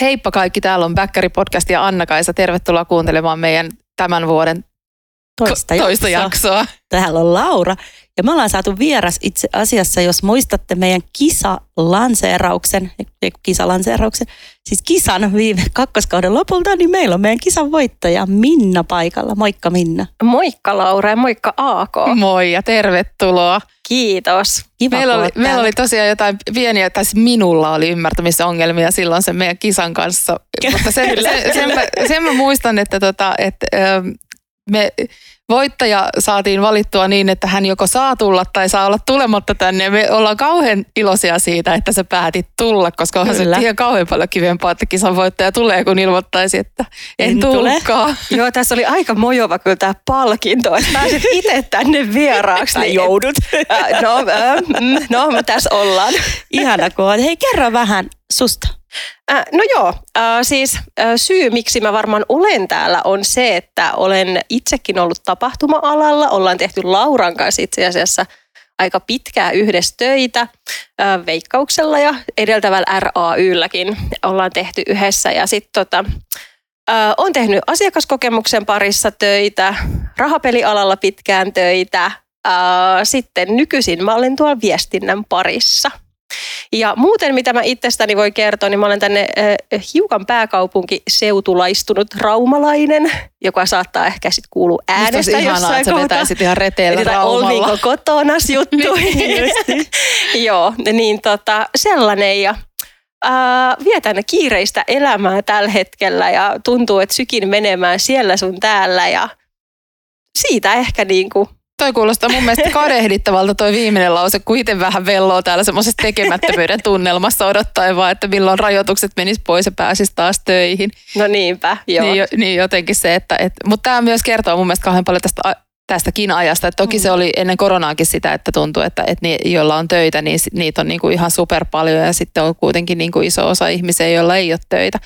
Heippa kaikki, täällä on Bäkkäri Podcast ja Anna-Kaisa. Tervetuloa kuuntelemaan meidän tämän vuoden toista, toista jaksoa. jaksoa. Täällä on Laura. Ja me ollaan saatu vieras itse asiassa, jos muistatte meidän kisalanseerauksen, kisalanseerauksen, siis kisan viime kakkoskauden lopulta, niin meillä on meidän kisan voittaja Minna paikalla. Moikka Minna. Moikka Laura ja moikka AK. Moi ja tervetuloa. Kiitos. Kiva Meillä oli, meillä oli tosiaan jotain pieniä, tai siis minulla oli ymmärtämisongelmia silloin sen meidän kisan kanssa. Mutta sen, sen, sen, mä, sen mä muistan, että, tota, että ö, me voittaja saatiin valittua niin, että hän joko saa tulla tai saa olla tulematta tänne. Me ollaan kauhean iloisia siitä, että sä päätit tulla, koska onhan Kyllä. se ihan kauhean paljon kivempaa, että kisan voittaja tulee, kun ilmoittaisi, että en, En tule. Joo, tässä oli aika mojova kyllä tämä palkinto, että pääsit itse tänne vieraaksi. Tai joudut. No, no, me tässä ollaan. Ihana kun oot. Hei, kerro vähän susta. Äh, no joo, äh, siis äh, syy miksi mä varmaan olen täällä on se, että olen itsekin ollut tapahtuma-alalla. Ollaan tehty Lauran kanssa itse asiassa aika pitkää yhdessä töitä veikkauksella ja edeltävällä RAYlläkin ollaan tehty yhdessä. Ja sitten tota, äh, olen tehnyt asiakaskokemuksen parissa töitä, rahapelialalla pitkään töitä. Sitten nykyisin mä olen tuolla viestinnän parissa. Ja muuten, mitä mä itsestäni voi kertoa, niin mä olen tänne äh, hiukan pääkaupunkiseutulaistunut raumalainen, joka saattaa ehkä sitten kuulua Musta äänestä ihanaa, jossain että sä vetäisit ihan reteellä Eli tai Raumalla. olviinko kotonas juttuihin. Joo, niin tota, sellainen ja ää, vietän kiireistä elämää tällä hetkellä ja tuntuu, että sykin menemään siellä sun täällä ja siitä ehkä niin kuin, Toi kuulostaa mun mielestä kadehdittavalta toi viimeinen lause, kun itse vähän velloo täällä semmoisessa tekemättömyyden tunnelmassa odottaen vaan, että milloin rajoitukset menis pois ja pääsis taas töihin. no niinpä, joo. Niin, niin jotenkin se, että, et, mutta tämä myös kertoo mun mielestä kauhean paljon tästä tästäkin ajasta. Et toki se oli ennen koronaakin sitä, että tuntuu, että, että ni, joilla on töitä, niin niitä on niinku ihan super paljon ja sitten on kuitenkin niinku iso osa ihmisiä, joilla ei ole töitä.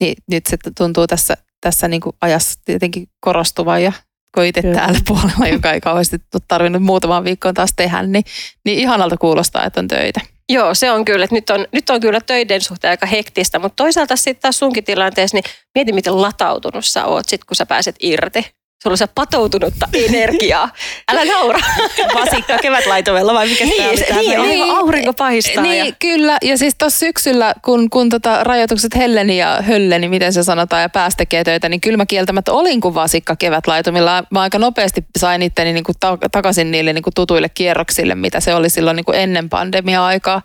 Niin nyt se tuntuu tässä, tässä niinku ajassa tietenkin korostuvan ja kun itse täällä puolella, joka ei kauheasti tarvinnut muutamaan viikkoon taas tehdä, niin, niin ihanalta kuulostaa, että on töitä. Joo, se on kyllä, että nyt on, nyt on kyllä töiden suhteen aika hektistä, mutta toisaalta sitten taas sunkin tilanteessa, niin mieti miten latautunut sä oot sit, kun sä pääset irti. Sulla on se patoutunutta energiaa. Älä naura. Vasikka kevätlaitovella vai mikä niin, se, niin, niin, aurinko paistaa. Niin, ja, kyllä. Ja siis tuossa syksyllä, kun, kun tota rajoitukset helleni ja hölleni, miten se sanotaan, ja päästä tekee töitä, niin kyllä mä kieltämättä olin kuin vasikka kevätlaitumilla. Mä aika nopeasti sain itteni niin kuin ta- takaisin niille niin kuin tutuille kierroksille, mitä se oli silloin niin kuin ennen pandemia-aikaa.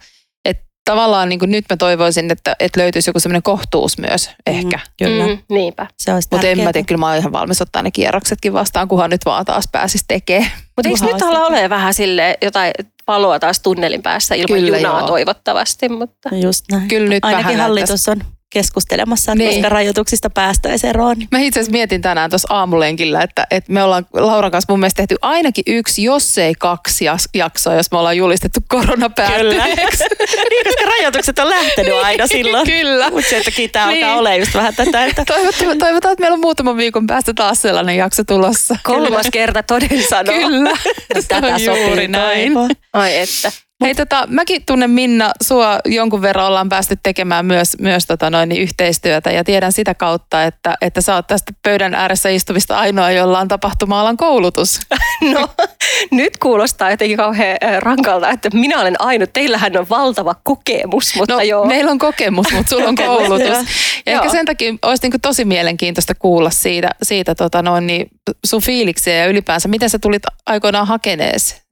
Tavallaan niin kuin nyt mä toivoisin, että, että löytyisi joku semmoinen kohtuus myös ehkä. Mm, kyllä, mm. Mm, niinpä. se olisi Mutta en mä tiedä, kyllä mä oon ihan valmis ottaa ne kierroksetkin vastaan, kunhan nyt vaan taas pääsis tekemään. Mutta eikö nyt olla ole vähän sille jotain valoa taas tunnelin päässä ilman Kyllä, junaa joo. toivottavasti, mutta No just näin. Kyllä nyt Ainakin vähän hallitus on keskustelemassa, että Niin. koska rajoituksista päästäisiin eroon. Niin Mä itse asiassa mietin tänään tuossa aamulenkillä, että, että me ollaan Lauran kanssa mun mielestä tehty ainakin yksi, jos ei kaksi jaksoa, jos me ollaan julistettu korona päättyneeksi. niin, koska rajoitukset on lähtenyt aina silloin. Kyllä. Mutta sen takia tämä Niin. alkaa olemaan just vähän tätä, että Toivotaan, toivotaan, että meillä on muutaman viikon päästä taas sellainen jakso tulossa. kolmas kerta toden sanoo. Kyllä. Se tätä on juuri sopii näin. toivoa. Ai että. Hei, tota, mäkin tunnen Minna, sua jonkun verran ollaan päästy tekemään myös, myös tota noin, yhteistyötä ja tiedän sitä kautta, että, että sä oot tästä pöydän ääressä istuvista ainoa, jolla on tapahtuma-alan koulutus. No, nyt kuulostaa jotenkin kauhean äh, rankalta, että minä olen ainut. Teillähän on valtava kokemus, mutta No, joo. meillä on kokemus, mutta sulla on koulutus. Joo. Ja ehkä sen takia olisi niin tosi mielenkiintoista kuulla siitä, siitä tota noin, niin sun fiiliksiä ja ylipäänsä, miten sä tulit aikoinaan hakenees.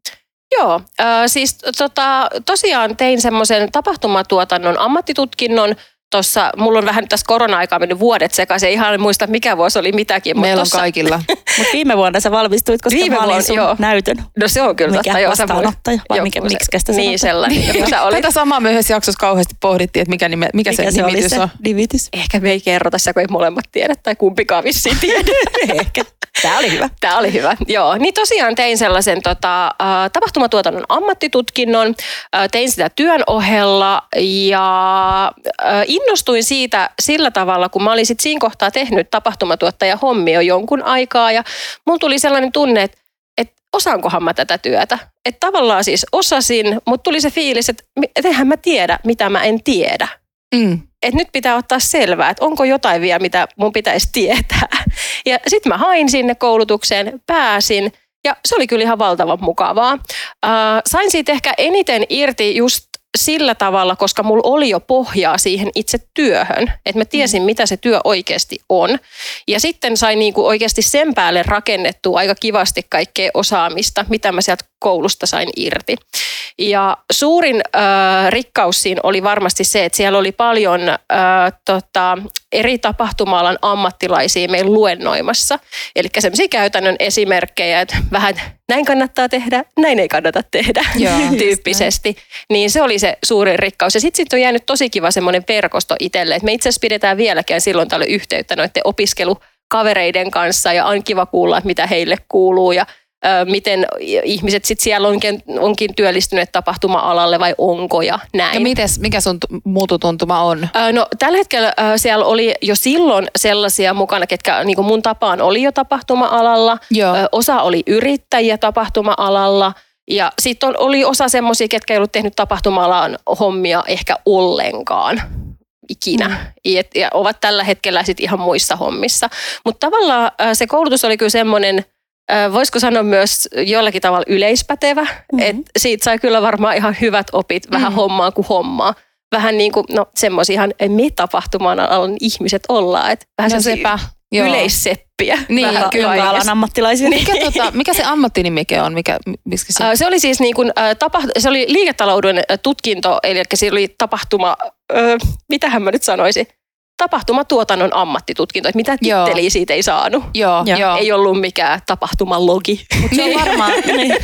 Joo, äh, siis tota, tosiaan tein semmoisen tapahtumatuotannon ammattitutkinnon. Tuossa, mulla on vähän tässä korona-aikaa mennyt vuodet sekaisin, ihan en muista mikä vuosi oli mitäkin. Meillä on tossa- kaikilla. Mutta viime vuonna sä valmistuit, koska Viime mä olin vuonna, sun joo. näytön. No se on kyllä Mikä totta. joo, vastaanottaja, vai joku mikä- se- miksikä sitä Niin sellainen, joku sä olit. Tätä samaa me yhdessä jaksossa kauheasti pohdittiin, että mikä, nime, mikä, Mikä se, se oli nimitys se on. nimitys? Ehkä me ei kerrota sitä, kun ei molemmat tiedä, tai kumpikaan vissiin tiedä. Ehkä. Tämä oli hyvä. Tämä oli hyvä. Joo, niin tosiaan tein sellaisen tota, tapahtumatuotannon ammattitutkinnon, tein sitä työn ohella ja äh, innostuin siitä sillä tavalla, kun mä olin sit siinä kohtaa tehnyt tapahtumatuottaja hommi jo jonkun aikaa ja mulla tuli sellainen tunne, että että osaankohan mä tätä työtä. Että tavallaan siis osasin, mutta tuli se fiilis, että et eihän mä tiedä, mitä mä en tiedä. Mm. että nyt pitää ottaa selvää, että onko jotain vielä, mitä mun pitäisi tietää. Ja sitten mä hain sinne koulutukseen, pääsin ja se oli kyllä ihan valtavan mukavaa. Äh, sain siitä ehkä eniten irti just sillä tavalla, koska mulla oli jo pohjaa siihen itse työhön, että mä tiesin, mitä se työ oikeasti on. Ja sitten sain niinku oikeasti sen päälle rakennettua aika kivasti kaikkea osaamista, mitä mä sieltä koulusta sain irti. Ja suurin äh, rikkaus siinä oli varmasti se, että siellä oli paljon äh, tota, eri tapahtuma-alan ammattilaisia meillä luennoimassa. Eli sellaisia käytännön esimerkkejä, että vähän näin kannattaa tehdä, näin ei kannata tehdä Joo, tyyppisesti. Niin se oli se suurin rikkaus. Ja sitten sit on jäänyt tosi kiva semmoinen verkosto itselle, että me itse asiassa pidetään vieläkin silloin tällöin yhteyttä noiden opiskelukavereiden kanssa ja on kiva kuulla, että mitä heille kuuluu ja ö, miten ihmiset sitten siellä onkin, onkin työllistyneet tapahtuma-alalle vai onko ja näin. Ja mites, mikä sun tu- muututuntuma on? No tällä hetkellä siellä oli jo silloin sellaisia mukana, ketkä niin mun tapaan oli jo tapahtuma-alalla. Joo. Osa oli yrittäjiä tapahtuma-alalla ja sitten oli osa semmoisia, ketkä ei ollut tehnyt tapahtuma-alan hommia ehkä ollenkaan ikinä. Mm. Ja ovat tällä hetkellä sitten ihan muissa hommissa. Mutta tavallaan se koulutus oli kyllä semmoinen, voisiko sanoa myös jollakin tavalla yleispätevä. Mm-hmm. Et siitä sai kyllä varmaan ihan hyvät opit, vähän Mm. hommaa kuin hommaa. Vähän niin kuin, no semmoisiahan me tapahtuman alan ihmiset ollaan. Et vähän No sepä. Joo. yleisseppiä. Niin, vähän kyllä. Jonka kaikesta. alan ammattilaisia. Mikä, tota, mikä se ammattinimike on? Mikä, se? Ää, Se oli siis niin kuin, tapa, se oli liiketalouden tutkinto, eli se oli tapahtuma, ö, mitähän mä nyt sanoisin, tapahtumatuotannon ammattitutkinto, että mitä Joo. titteliä siitä ei saanut. Joo, Joo. joo. Ei ollut mikään tapahtumalogi. Se on varmaan, niin,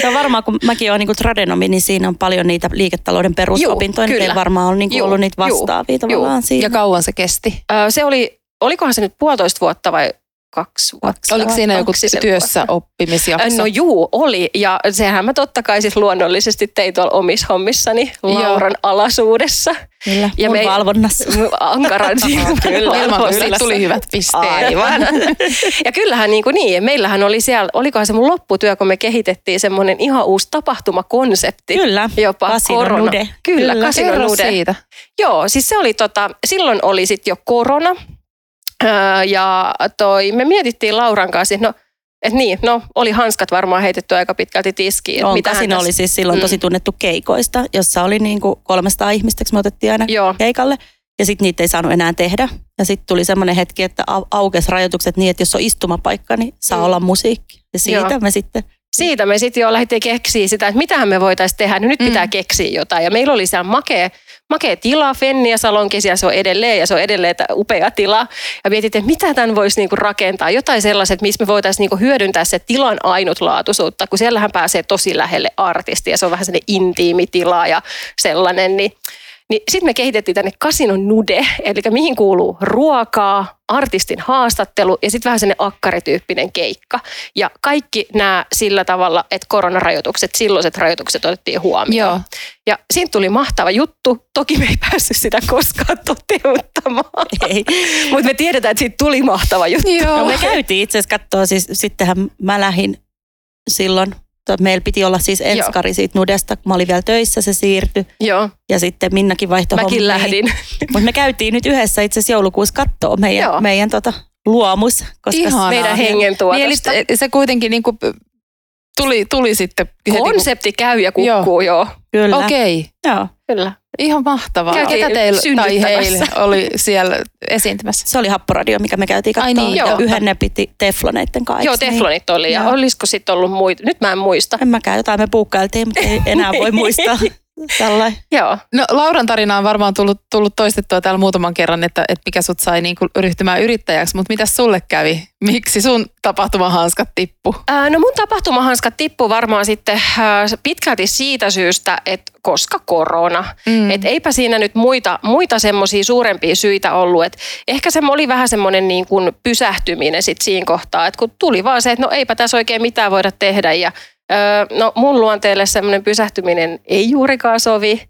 se on varmaan, kun mäkin olen niin tradenomi, niin siinä on paljon niitä liiketalouden perusopintoja, niin ei varmaan ole niin ollut niitä vastaavia juu. tavallaan siinä. Ja kauan se kesti? Ää, Se oli, olikohan se nyt puolitoista vuotta vai kaksi vuotta? Oliko siinä joku työssä vuotta. oppimisjakso? No juu, oli. Ja sehän mä totta kai siis luonnollisesti tein tuolla omissa hommissani Lauran alaisuudessa. Kyllä, Ja mun me- valvonnassa. Ankaran Ilman, siitä tuli hyvät pisteet. Aivan. Ja kyllähän niin, kuin niin, meillähän oli siellä, olikohan se mun lopputyö, kun me kehitettiin semmoinen ihan uusi tapahtumakonsepti. Kyllä, Jopa Casino korona. Nude. Kyllä, Kyllä. Casino Kerro Nude. siitä. Joo, siis se oli tota, silloin oli sitten jo korona. Öö, ja toi, me mietittiin Lauran kanssa, että no, et niin, no oli hanskat varmaan heitetty aika pitkälti tiskiin. On, Casino tässä- oli siis silloin Mm. tosi tunnettu keikoista, jossa oli niin kuin 300 ihmistä, me otettiin aina Joo, keikalle. Ja sitten niitä ei saanut enää tehdä. Ja sitten tuli semmoinen hetki, että au- aukesi rajoitukset niin, että jos on istumapaikka, niin saa Mm. olla musiikki. Ja siitä Joo. me sitten, siitä me sitten jo lähdettiin keksiä sitä, että mitähän me voitaisiin tehdä. Nyt pitää Mm. keksiä jotain. Ja meillä oli siellä makea, makea tila, Fennia Salonkin, ja se on edelleen, ja se on edelleen upea tila. Ja mietittiin, että mitä tämän voisi niinku rakentaa. Jotain sellaiset, missä me voitaisiin niinku hyödyntää se tilan ainutlaatuisuutta, kun siellähän pääsee tosi lähelle artistia. Se on vähän sellainen intiimi tila ja sellainen, niin niin sitten me kehitettiin tänne Kasinon nude, eli mihin kuuluu ruokaa, artistin haastattelu ja sitten vähän sellainen akkarityyppinen keikka. Ja kaikki nämä sillä tavalla, että koronarajoitukset, silloiset rajoitukset otettiin huomioon. Joo. Ja siinä tuli mahtava juttu. Toki me ei päässyt sitä koskaan toteuttamaan. ei. Mutta me tiedetään, että siitä tuli mahtava juttu. Joo. No me käytiin itse asiassa katsoa, siis sittenhän mä lähdin silloin, meillä piti olla siis enskari siitä Nudesta, kun mä olin vielä töissä, se siirtyi. Joo, Ja sitten Minnakin vaihtoi mäkin hommia. lähdin. Mutta me käytiin nyt yhdessä itse asiassa joulukuussa katsoa meidän, Joo. meidän tota, luomus. Koska Ihanaa. Meidän Niin, hengen tuotosta. eli se kuitenkin niinku tuli, tuli sitten heti, kun- Konsepti käy ja kukkuu, joo. Kyllä. Okei, Joo. Kyllä. Ihan mahtavaa. Käytiin Ketä teillä tai heillä oli siellä esiintymässä? Se oli happoradio, mikä me käytiin Ai katsoa. niin, joo. yhden ne piti tefloneiden kanssa. Joo, niin? teflonit oli. Ja Joo. olisiko sitten ollut muita? Nyt mä en muista. En mäkään, jotain me puukkailtiin, mutta ei enää voi muistaa. Tällainen. Joo. No Lauran tarina on varmaan tullut, tullut toistettua täällä muutaman kerran, että, että mikä sut sai niinku ryhtymään yrittäjäksi, mutta mitä sulle kävi? Miksi sun tapahtumahanskat tippu? Ää, No mun tapahtumahanskat tippu varmaan sitten ää, pitkälti siitä syystä, että koska korona. Mm. Et eipä siinä nyt muita, muita semmoisia suurempia syitä ollut. Et ehkä se oli vähän semmoinen niin kuin pysähtyminen sit siinä kohtaa, että kun tuli vaan se, että no eipä tässä oikein mitään voida tehdä. Ja, öö, no mun luonteelle semmoinen pysähtyminen ei juurikaan sovi.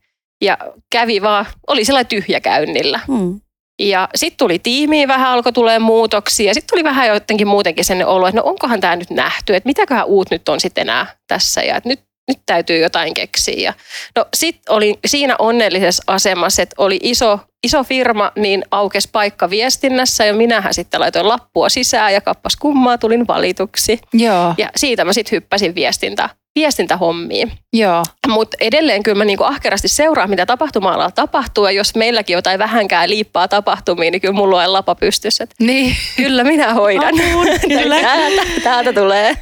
Ja kävi vaan, oli sellainen tyhjäkäynnillä. Hmm. Ja sitten tuli tiimiin vähän, alkoi tulee muutoksia. Sitten tuli vähän jotenkin muutenkin sen olo, että no onkohan tämä nyt nähty, että mitäköhän uut nyt on sitten enää tässä. Ja et nyt, nyt täytyy jotain keksiä. Ja no sit olin siinä onnellisessa asemassa, että oli iso, iso firma, niin aukesi paikka viestinnässä ja minähän sitten laitoin lappua sisään ja kappas kummaa tulin valituksi. Joo, Ja siitä mä sitten hyppäsin viestintä, viestintähommiin. joo. Mutta edelleen kyllä mä niinku ahkerasti seuraan, mitä tapahtuma-alalla tapahtuu. Ja jos meilläkin jotain vähänkään liippaa tapahtumiin, niin kyllä mulla on lapa pystyssä. Niin, Kyllä minä hoidan. Apuun, kyllä. Täältä, täältä tulee.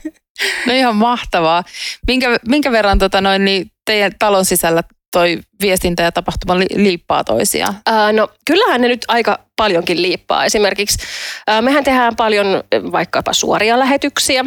No ihan mahtavaa. Minkä, minkä verran tota noin, niin teidän talon sisällä toi viestintä ja tapahtuma li- liippaa toisiaan? Ää, no kyllähän ne nyt aika paljonkin liippaa. Esimerkiksi ää, mehän tehdään paljon vaikkapa suoria lähetyksiä.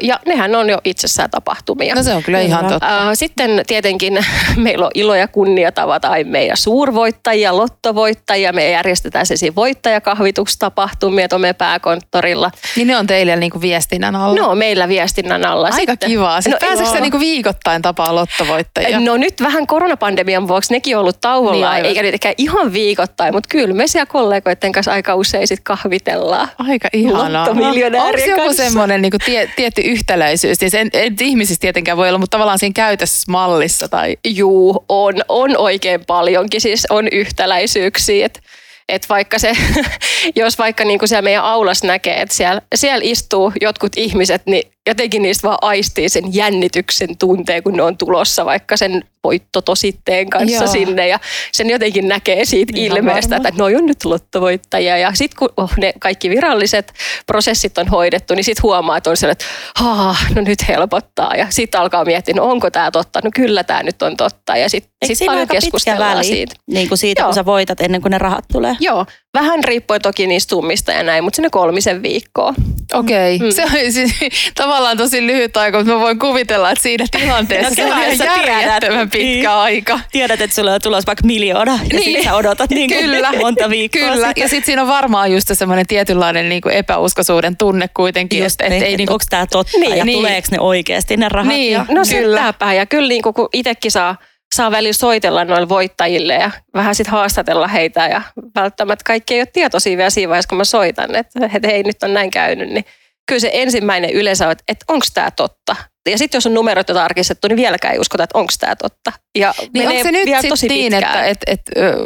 Ja nehän on jo itsessään tapahtumia. No se on kyllä ihan totta. Sitten tietenkin meillä on ilo ja kunnia tavata meidän suurvoittajia, lottovoittajia. Me järjestetään sellaisia voittajakahvitustapahtumia tuonne meidän pääkonttorilla. Niin ne on teille niinku viestinnän alla. Ne on meillä viestinnän alla. Aika sitten. kivaa. Sitten No, no, pääseekö se niinku viikoittain tapaa lottovoittajia? No nyt vähän koronapandemian vuoksi nekin on ollut Niin, tauolla, aivan. eikä nyt ihan viikoittain, mutta kyllä me siellä kollegoiden kanssa aika usein sit kahvitellaan. Aika ihanaa. Lottomiljonäärien Onko joku kanssa. semmoinen niinku tie, tietty yhtäläisyys? Siis en, en ihmisissä tietenkään voi olla, mutta tavallaan siinä käytösmallissa tai... Juu, on, on oikein paljonkin, siis on yhtäläisyyksiä, että et vaikka se, jos vaikka niinku siellä meidän aulas näkee, että siellä, siellä istuu jotkut ihmiset, niin jotenkin niistä vaan aistii sen jännityksen tunteen, kun ne on tulossa vaikka sen voittotositteen kanssa Joo. Sinne ja sen jotenkin näkee siitä Ihan ilmeestä, varma. että noi on nyt lottovoittajia ja sitten kun oh, ne kaikki viralliset prosessit on hoidettu, niin sitten huomaa, että on sellainen, että Haa, no nyt helpottaa ja sitten alkaa miettiä, no onko tämä totta, no kyllä tämä nyt on totta ja sitten sit ole paljon keskustellaan väli siitä. niin kuin siitä, Joo. kun sä voitat ennen kuin ne rahat tulee? Joo, vähän riippuen toki niistä summista ja näin, mutta sinne kolmisen viikkoa. Okei, okay. Mm. se on siis tavallaan tosi lyhyt aika, mutta mä voin kuvitella, että siinä tilanteessa No se on ihan järjettömän pitkä Niin. aika. Tiedät, että sulla on tulossa vaikka miljoona ja Niin. niin. sit sä odotat niin kuin Kyllä, monta viikkoa Kyllä, sitä. ja sitten siinä on varmaan just semmoinen tietynlainen niinku epäuskoisuuden tunne kuitenkin, Just että et niin, ei että niinku, onko tämä totta Niin, ja niin. tuleeko ne oikeasti ne rahat. Niin. ja, No Kyllä. sitäpä ja kyllä niin kun itsekin saa, saa välillä soitella noille voittajille ja vähän sitten haastatella heitä ja välttämättä kaikki ei ole tietoisia vielä siinä vaiheessa, kun mä soitan, että, että hei nyt on näin käynyt, niin kyllä se ensimmäinen yleensä on, että, että onko tämä totta. Ja sitten jos on numerot jo tarkistettu, niin vieläkään ei uskota, että onko tämä totta. Ja niin onko se nyt vielä sitten niin, että et, et, ö,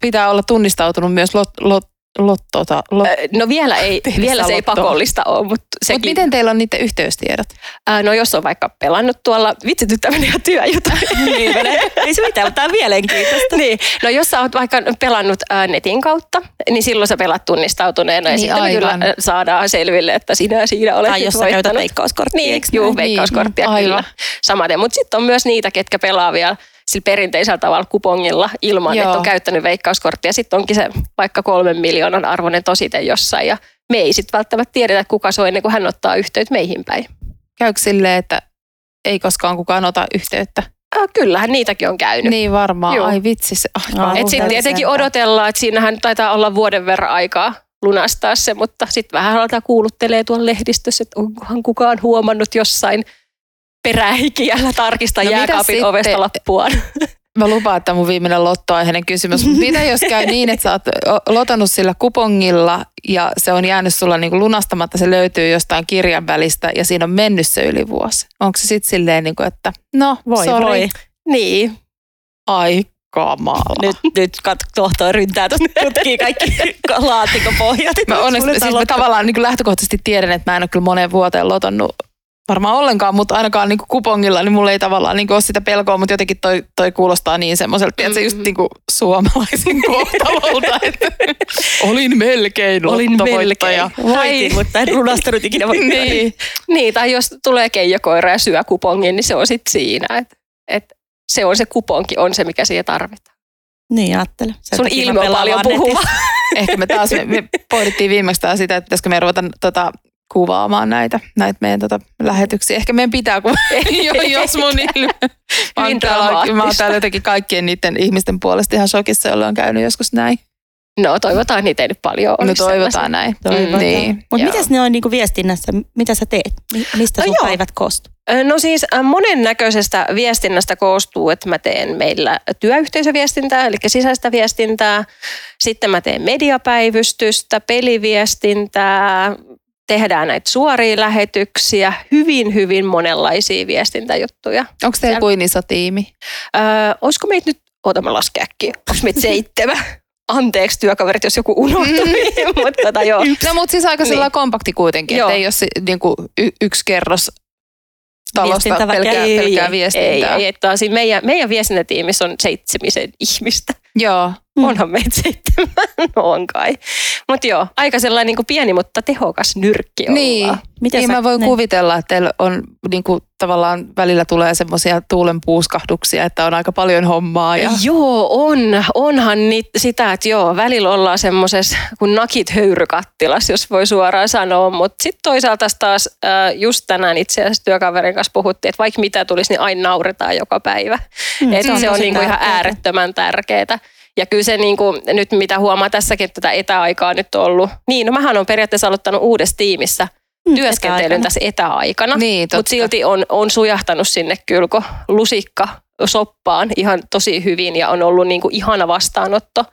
pitää olla tunnistautunut myös lot, lot, lottota, lot, Ö, No vielä, ei, vielä se ei pakollista ole, mutta sekin. Mutta miten teillä on niiden yhteystiedot? Ää, no jos on vaikka pelannut tuolla, vitsi nyt tämmöinen ihan työjuttu. niin, ei se mitään, mutta tämä on mielenkiintoista. niin, no jos sä oot vaikka pelannut ää, netin kautta, niin silloin sä pelat tunnistautuneena ja Niin, sitten aivan. kyllä saadaan selville, että sinä siinä olet Tai jos sä käytät veikkauskorttia, Niin, juu, näin? veikkauskorttia Niin, kyllä. Samaten, mutta sitten on myös niitä, ketkä pelaa vielä sillä perinteisellä tavalla kupongilla ilman, Joo. että on käyttänyt veikkauskorttia. Sitten onkin se vaikka kolmen miljoonan arvoinen tosite jossain ja me ei sitten välttämättä tiedetä, että kuka se on ennen kuin hän ottaa yhteyttä meihin päin. Käykö silleen, että ei koskaan kukaan ota yhteyttä? Äh, kyllähän niitäkin on käynyt. Niin varmaan. Joo. Ai vitsi. Se, ah, No. Et sitten tietenkin sentään. odotellaan, että siinähän taitaa olla vuoden verran aikaa lunastaa se, mutta sitten vähän aletaan kuuluttelee tuolla lehdistössä, että onkohan kukaan huomannut jossain perähikiällä tarkistaa No jääkaapin sitten? ovesta lappuaan. Mä lupaan, että mun viimeinen lottoaiheinen kysymys. Mitä jos käy niin, että sä oot lotannut sillä kupongilla ja se on jäänyt sulla niinku lunastamatta, se löytyy jostain kirjan välistä ja siinä on mennyt se yli vuosi. Onko se sitten silleen, niinku, että no Voi, sorry, voi. niin. ai kamala. Nyt, nyt kat, tohtori ryntää tutkii kaikki laatikopohjat. Mä, onneksi, siis mä tavallaan niin lähtökohtaisesti tiedän, että mä en ole kyllä moneen vuoteen lotannut varmaan ollenkaan, mutta ainakaan niin kupongilla, niin mulla ei tavallaan niin ole sitä pelkoa, mutta jotenkin toi, toi kuulostaa niin semmoiselta, että se just Mhm. niin kuin suomalaisin kohtalolta, että olin melkein Olin lottovoittaja. Voitin, mutta en lunastanut ikinä niin. niin, tai jos tulee keijokoira ja syö kupongin, niin se on sitten siinä. Että et se on se kuponki, on se mikä siihen tarvitaan. Niin, ajattele. Sen Sun ilme on paljon puhuva. Ehkä me taas me, me pohdittiin viimeistään sitä, että pitäisikö me ruveta tota, kuvaamaan näitä, näitä meidän tota, lähetyksiä. Ehkä meidän pitää, kun jo, jos mun ilme. Mä oon, täällä, mä oon täällä jotenkin kaikkien niiden ihmisten puolesta ihan shokissa, joilla on käynyt joskus näin. No toivotaan niitä ei nyt paljon No toivotaan sellaisia. näin. Toivotaan. Niin, Mutta mitäs ne on niinku viestinnässä? Mitä sä teet? Mi- Mistä No sun joo. päivät koostuu? No siis äh, monennäköisestä viestinnästä koostuu, että mä teen meillä työyhteisöviestintää, eli sisäistä viestintää. Sitten mä teen mediapäivystystä, peliviestintää, tehdään näitä suoria lähetyksiä, hyvin, hyvin monenlaisia viestintäjuttuja. Onko teillä kuin iso tiimi? Öö, olisiko meitä nyt, ota mä lasken äkkiä, onko meitä seitsemän? Anteeksi työkaverit, jos joku unohtui, mutta tota, joo. No mutta siis aika Niin. kompakti kuitenkin, että ei ole niinku, y- yksi kerros talosta pelkää, Ei, pelkää ei, viestintää. ei, että siis meidän, meidän viestintätiimissä on seitsemisen ihmistä. Joo. Mm. Onhan meitä seitsemän, no on kai. Mutta joo, aika sellainen niin kuin pieni, mutta tehokas nyrkki ollaan. Niin, Miten niin sä- mä voin ne- kuvitella, että teillä on niinku, tavallaan välillä tulee semmoisia tuulen puuskahduksia, että on aika paljon hommaa. Ja... Joo, on. Onhan niit, sitä, että joo, välillä ollaan semmoisessa kuin nakit höyrykattilas, jos voi suoraan sanoa. Mutta sitten toisaalta taas äh, just tänään itse asiassa työkaverin kanssa puhuttiin, että vaikka mitä tulisi, niin aina nauretaan joka päivä. Mm, Et se on, se on tosi niinku ihan äärettömän tärkeää. Ja kyllä se niinku, nyt mitä huomaa tässäkin, että tätä etäaikaa nyt on ollut. Niin, no mähän on periaatteessa aloittanut uudessa tiimissä Mm, työskentelyn etäaikana. tässä etäaikana. Niin, totta. Mutta silti on, on sujahtanut sinne kyllä kun lusikka soppaan ihan tosi hyvin ja on ollut niinku ihana vastaanotto.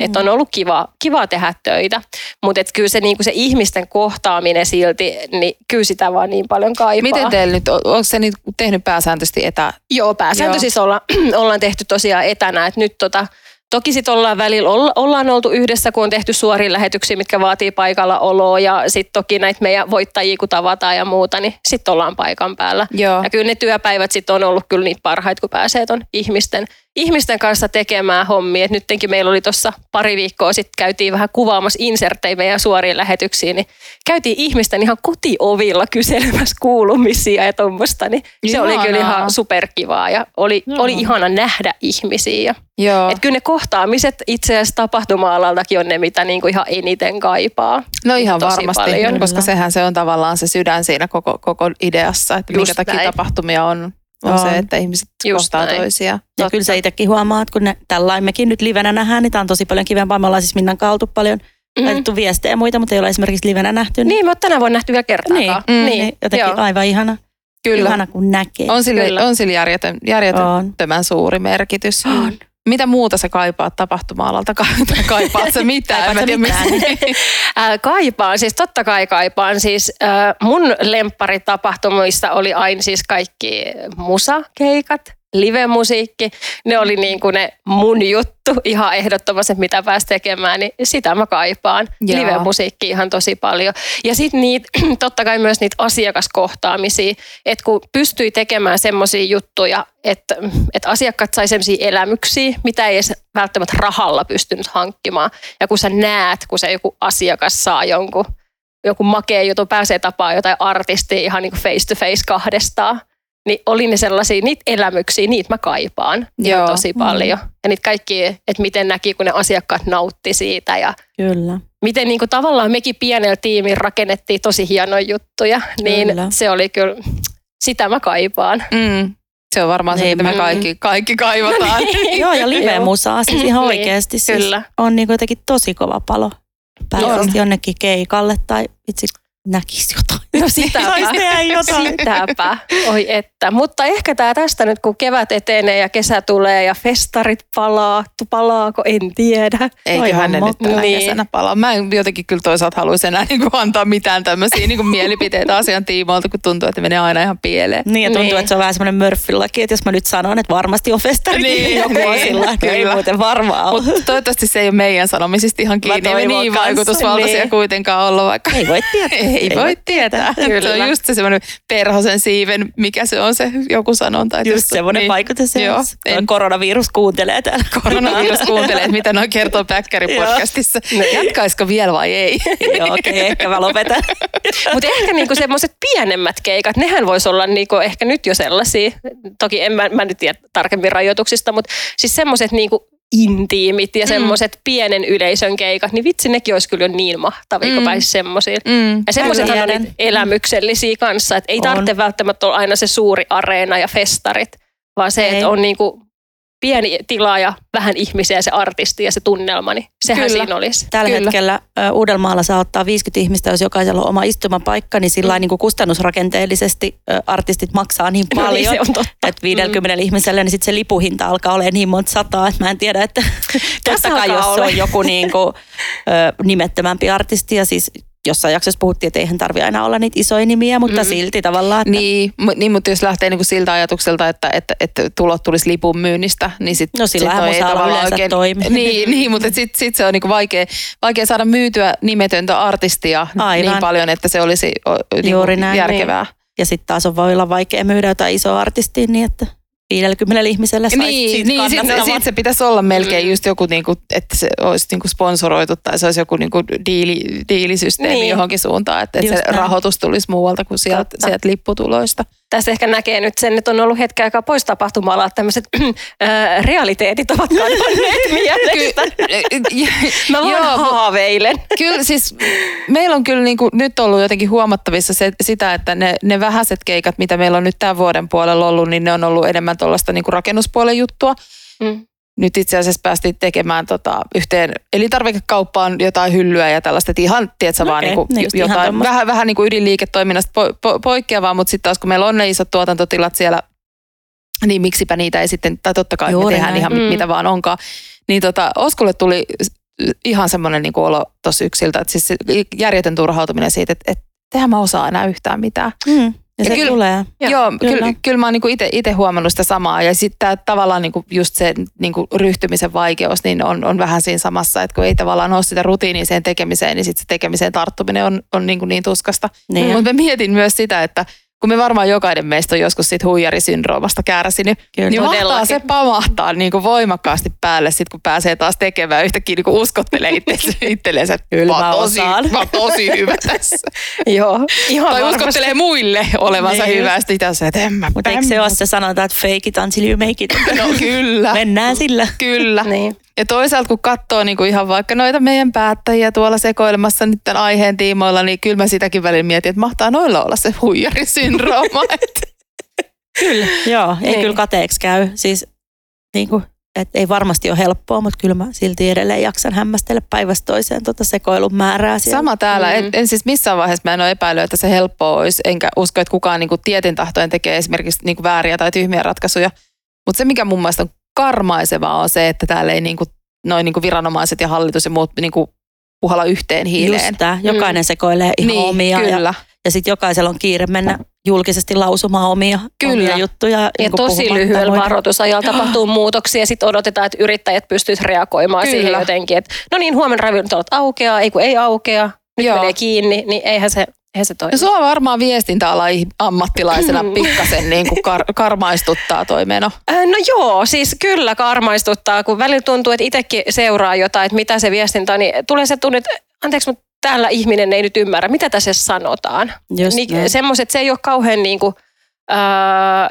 Että on ollut kiva, kiva tehdä töitä, mutta kyllä se, niinku se ihmisten kohtaaminen silti, niin kyllä sitä vaan niin paljon kaipaa. Miten teillä nyt, onko se nyt tehnyt pääsääntöisesti etä? Joo, pääsääntöisesti olla, ollaan tehty tosiaan etänä, että nyt tota, toki sitten ollaan välillä, olla, ollaan oltu yhdessä, kun on tehty suoria lähetyksiä, mitkä vaatii paikalla oloa ja sitten toki näitä meidän voittajia, kun tavataan ja muuta, niin sitten ollaan paikan päällä. Joo. Ja kyllä ne työpäivät sitten on ollut kyllä niitä parhaita, kun pääsee ton ihmisten, ihmisten kanssa tekemään hommia. Et nyttenkin meillä oli tuossa pari viikkoa sitten käytiin vähän kuvaamassa inserttejä meidän suoriin lähetyksiin, niin käytiin ihmisten ihan kotiovilla kyselemässä kuulumisia ja tuommoista, niin se oli kyllä Ihanaa. ihan superkivaa ja oli, Joo. oli ihana nähdä ihmisiä. Ja, Joo. et kyllä ne kohtaamiset itse asiassa tapahtuma-alaltakin on ne, mitä niinku ihan eniten kaipaa. No ihan tosi varmasti, paljon. koska sehän se on tavallaan se sydän siinä koko, koko ideassa, että Just minkä takia näin. tapahtumia on, on On. se, että ihmiset Just kohtaa näin. toisia. Ja kyllä sä itsekin huomaat, kun ne, tällä mekin nyt livenä nähdään, niin tämä on tosi paljon kivempaa. Me ollaan siis Minnan kanssa oltu paljon Mhm. laitettu viestejä ja muita, mutta ei ole esimerkiksi livenä nähty. Niin, me oon tänä vuonna nähty vielä kertaakaan. Niin, Mm. niin jotenkin joo. aivan ihana, Kyllä. ihana kun näkee. On sillä, Kyllä. on sillä järjetön, On. järjettömän suuri merkitys. On. Mitä muuta sä kaipaat tapahtuma-alalta? Ka- Kaipaat sä mitään? Kaipaat tiedä, mitään? kaipaan, siis totta kai kaipaan. Siis äh, mun lempparitapahtumista oli aina siis kaikki musakeikat, livemusiikki. Ne oli niin kuin ne mun juttu ihan ehdottomasti, mitä pääsi tekemään, niin sitä mä kaipaan. Joo. Livemusiikki ihan tosi paljon. Ja sitten niitä, totta kai myös niitä asiakaskohtaamisia, että kun pystyi tekemään semmoisia juttuja, että, että asiakkaat sai semmoisia elämyksiä, mitä ei edes välttämättä rahalla pystynyt hankkimaan. Ja kun sä näet, kun se joku asiakas saa jonkun, joku makea jutun, pääsee tapaamaan jotain artistia ihan niin kuin face to face kahdestaan, niin oli ne sellaisia, niitä elämyksiä, niitä mä kaipaan Joo. tosi paljon. Ja niitä kaikki, että miten näki, kun ne asiakkaat nautti siitä ja Kyllä. miten niin kuin tavallaan mekin pienellä tiimillä rakennettiin tosi hienoja juttuja, niin Kyllä. se oli kyllä, sitä mä kaipaan. Mm. Se on varmaan se, Niin, mitä me mm. kaikki, kaikki kaivataan. Joo, ja live-musaa siis ihan Niin, oikeasti siis kyllä. on niin jotenkin tosi kova palo. Pääsisi jonnekin keikalle tai itse näkisi jotain. No sitäpä. Jotain. Sitäpä. Oi että. Mutta ehkä tämä tästä nyt, kun kevät etenee ja kesä tulee ja festarit palaa, tu- palaako, en tiedä. Eiköhän ne nyt tällä niin. kesänä palaa. Mä en jotenkin kyllä toisaalta haluaisi enää niin kuin antaa mitään tämmöisiä niin kuin mielipiteitä asian tiimoilta, kun tuntuu, että menee aina ihan pieleen. Niin, ja tuntuu, Niin. että se on vähän semmoinen Murphy-laki, että jos mä nyt sanon, että varmasti on festari, Niin, niin, joku on niin, sillä että ei kyllä. muuten varmaan ole. Mutta toivottavasti se ei ole meidän sanomisista ihan kiinni. Ei me toivon niin kanssa, vaikutusvaltaisia niin. kuitenkaan olla, vaikka Ei voi tietää. ei voi tietää. Kyllä. Se on just se semmoinen perhosen siiven, mikä se on se joku sanonta. Just jos- semmoinen niin. vaikutus. Se Joo, en- Koronavirus kuuntelee täällä. Koronavirus kuuntelee, että mitä noin kertoo Päkkäri-podcastissa. Jatkaisiko vielä vai ei? Joo, okei, okay, ehkä mä lopetan. Mutta ehkä niinku semmoiset pienemmät keikat, nehän voisi olla niinku ehkä nyt jo sellaisia. Toki en mä, mä nyt tiedä tarkemmin rajoituksista, mutta siis semmoiset niinku intiimit ja semmoiset pienen yleisön keikat, niin vitsi nekin olisi kyllä jo niin mahtavia, kun Mm. pääsisi semmoisiin. Mm. Ja semmoisethan on niitä elämyksellisiä kanssa, että ei On. tarvitse välttämättä olla aina se suuri areena ja festarit, vaan se, Ei. että on niinku pieni tila ja vähän ihmisiä ja se artisti ja se tunnelma, niin sehän Kyllä. siinä olisi. Tällä Kyllä. hetkellä ö, Uudellamaalla saa ottaa 50 ihmistä, jos jokaisella on oma istumapaikka, niin sillä mm. niin kuin kustannusrakenteellisesti artistit maksaa niin No niin, paljon, se on totta. että 50 mm. ihmiselle, niin sitten se lipuhinta alkaa olemaan niin monta sataa, että mä en tiedä, että totta kai jos se on joku niin kuin, nimettömämpi artisti ja siis jossain jaksossa puhuttiin, että eihän tarvi aina olla niitä isoja nimiä, mutta Mm. silti tavallaan. Että, Niin, niin, mutta jos lähtee niinku siltä ajatukselta, että, että, että tulot tulisi lipun myynnistä, niin sit, No sillähän toi ei tavallaan yleensä toimii. Niin, niin mutta sitten sit se on niinku vaikea, vaikea saada myytyä nimetöntä artistia Aivan. niin paljon, että se olisi o, niinku Juuri näin, järkevää. Ja sitten taas on voi olla vaikea myydä jotain isoa artistia niin, että 50 ihmiselle saisi Niin, siitä niin sit, sit se pitäisi olla melkein Mm. just joku, niinku, että se olisi niinku sponsoroitu tai se olisi joku niinku diili, diilisysteemi Niin. johonkin suuntaan, että, että se näin. rahoitus tulisi muualta kuin sieltä, sieltä lipputuloista. Tässä ehkä näkee nyt sen, että on ollut hetken aikaa pois tapahtuma että tämmöiset äh, realiteetit ovat kadonneet mielestä. Mä vaan Joo, haaveilen. Kyllä siis meillä on kyllä niinku nyt ollut jotenkin huomattavissa se, sitä, että ne, ne vähäiset keikat, mitä meillä on nyt tämän vuoden puolella ollut, niin ne on ollut enemmän tuollaista niinku rakennuspuolen juttua. Mm. Nyt itse asiassa päästiin tekemään tota, yhteen elintarvikekauppaan jotain hyllyä ja tällaista, että ihan, tiedätkö, vaan niinku, niin ihan jotain, tommoista. vähän, vähän niinku ydinliiketoiminnasta po, po, poikkeavaa, mutta sitten taas kun meillä on ne isot tuotantotilat siellä, niin miksipä niitä ei sitten, tai totta kai Juuri me tehdään näin. ihan Mm. mitä vaan onkaan. Niin tota, Oskulle tuli ihan semmoinen niin olo tuossa yksiltä, että siis järjetön turhautuminen siitä, että, että tehän mä osaa enää yhtään mitään. Mm, ja se kyllä- tulee. Joo, kyllä. kyllä, kyllä mä oon niinku itse huomannut sitä samaa. Ja sitten tavallaan niinku just se niinku ryhtymisen vaikeus niin on, on vähän siinä samassa, että kun ei tavallaan ole sitä rutiinia sen tekemiseen, niin sitten se tekemiseen tarttuminen on, on niinku niin tuskasta. Niin. Mutta mä mietin myös sitä, että kun me varmaan jokainen meistä on joskus siitä huijarisyndroomasta kärsinyt, Kyllä. niin mahtaa Todellakin. se pamahtaa niin kuin voimakkaasti päälle, sit kun pääsee taas tekemään yhtäkkiä niin kuin uskottelee itse- itselleen, että Kyllä mä, tosi, mä oon tosi hyvä tässä. Joo, ihan tai varmasti. uskottelee muille olevansa Niin. hyvä, sitten itse että en mä Mutta eikö se ole se sanota, että fake it until you make it? No kyllä, Mennään sillä. kyllä. Niin. Ja toisaalta kun katsoo niin kuin ihan vaikka noita meidän päättäjiä tuolla sekoilemassa nyt tämän aiheen tiimoilla, niin kyllä mä sitäkin välillä mietin, että mahtaa noilla olla se huijarisyndrooma. Että- Kyllä. Joo, ei Niin. kyllä kateeksi käy. Siis niin kuin, et ei varmasti ole helppoa, mutta kyllä mä silti edelleen jaksan hämmästellä päivästä toiseen tuota sekoilun määrää siellä. Sama täällä. Mm. Mm. En, en siis missään vaiheessa mä en ole epäillyt, että se helppoa olisi, enkä usko, että kukaan niin kuin tietin tahtoen tekee esimerkiksi niin kuin vääriä tai tyhmiä ratkaisuja. Mutta se, mikä mun mielestä on karmaisevaa, on se, että täällä ei niin kuin, noin niin kuin viranomaiset ja hallitus ja muut niin kuin puhalla yhteen hiileen. Just tää. Jokainen sekoilee ihan niin, omia. Kyllä. ja sitten jokaisella on kiire mennä julkisesti lausumaan omia, Kyllä. omia juttuja. Ja niin kuin tosi lyhyellä varoitusajalla tapahtuu muutoksia ja sitten odotetaan, että yrittäjät pystyisivät reagoimaan Kyllä. siihen jotenkin, että no niin, huomenna ravintolat aukeaa, ei kun ei aukea, nyt Joo. menee kiinni, niin eihän se, eihän se toimi. No sua varmaan viestintäala ammattilaisena pikkasen niin kuin kar- karmaistuttaa toi meno. Äh, No joo, siis kyllä karmaistuttaa, kun välillä tuntuu, että itsekin seuraa jotain, että mitä se viestintä on, niin tulee se tunne, että anteeksi, mutta täällä ihminen ei nyt ymmärrä, mitä tässä sanotaan. Just Niin, näin. semmoiset, se ei ole kauhean niin kuin, äh,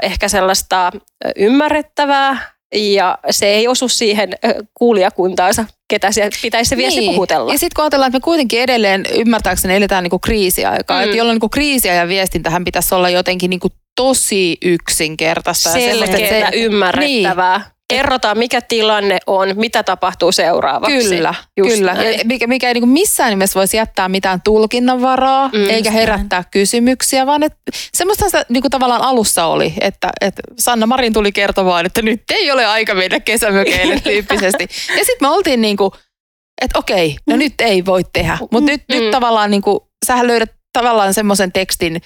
ehkä sellaista ymmärrettävää ja se ei osu siihen kuulijakuntaansa, ketä se pitäisi se viesti niin. puhutella. Ja sitten kun ajatellaan, että me kuitenkin edelleen ymmärtääkseni eletään niinku kriisiaikaa, Mm. että jolloin niinku kriisiajan viestintähän pitäisi olla jotenkin niinku tosi yksinkertaista. ja Selkeää, ymmärrettävää. Niin. Kerrotaan, mikä tilanne on, mitä tapahtuu seuraavaksi. Kyllä, Just kyllä. näin. Mikä, mikä ei niinku missään nimessä voisi jättää mitään tulkinnanvaraa, Mm, mm, eikä herättää kysymyksiä, vaan että semmoista sitä niinku tavallaan alussa oli, että, että Sanna Marin tuli kertomaan, että nyt ei ole aika mennä kesämökeille tyyppisesti. Ja sitten me oltiin niinku, että okei, no nyt ei voi tehdä, mutta nyt, Mm. nyt tavallaan niinku, sähän löydät tavallaan semmoisen tekstin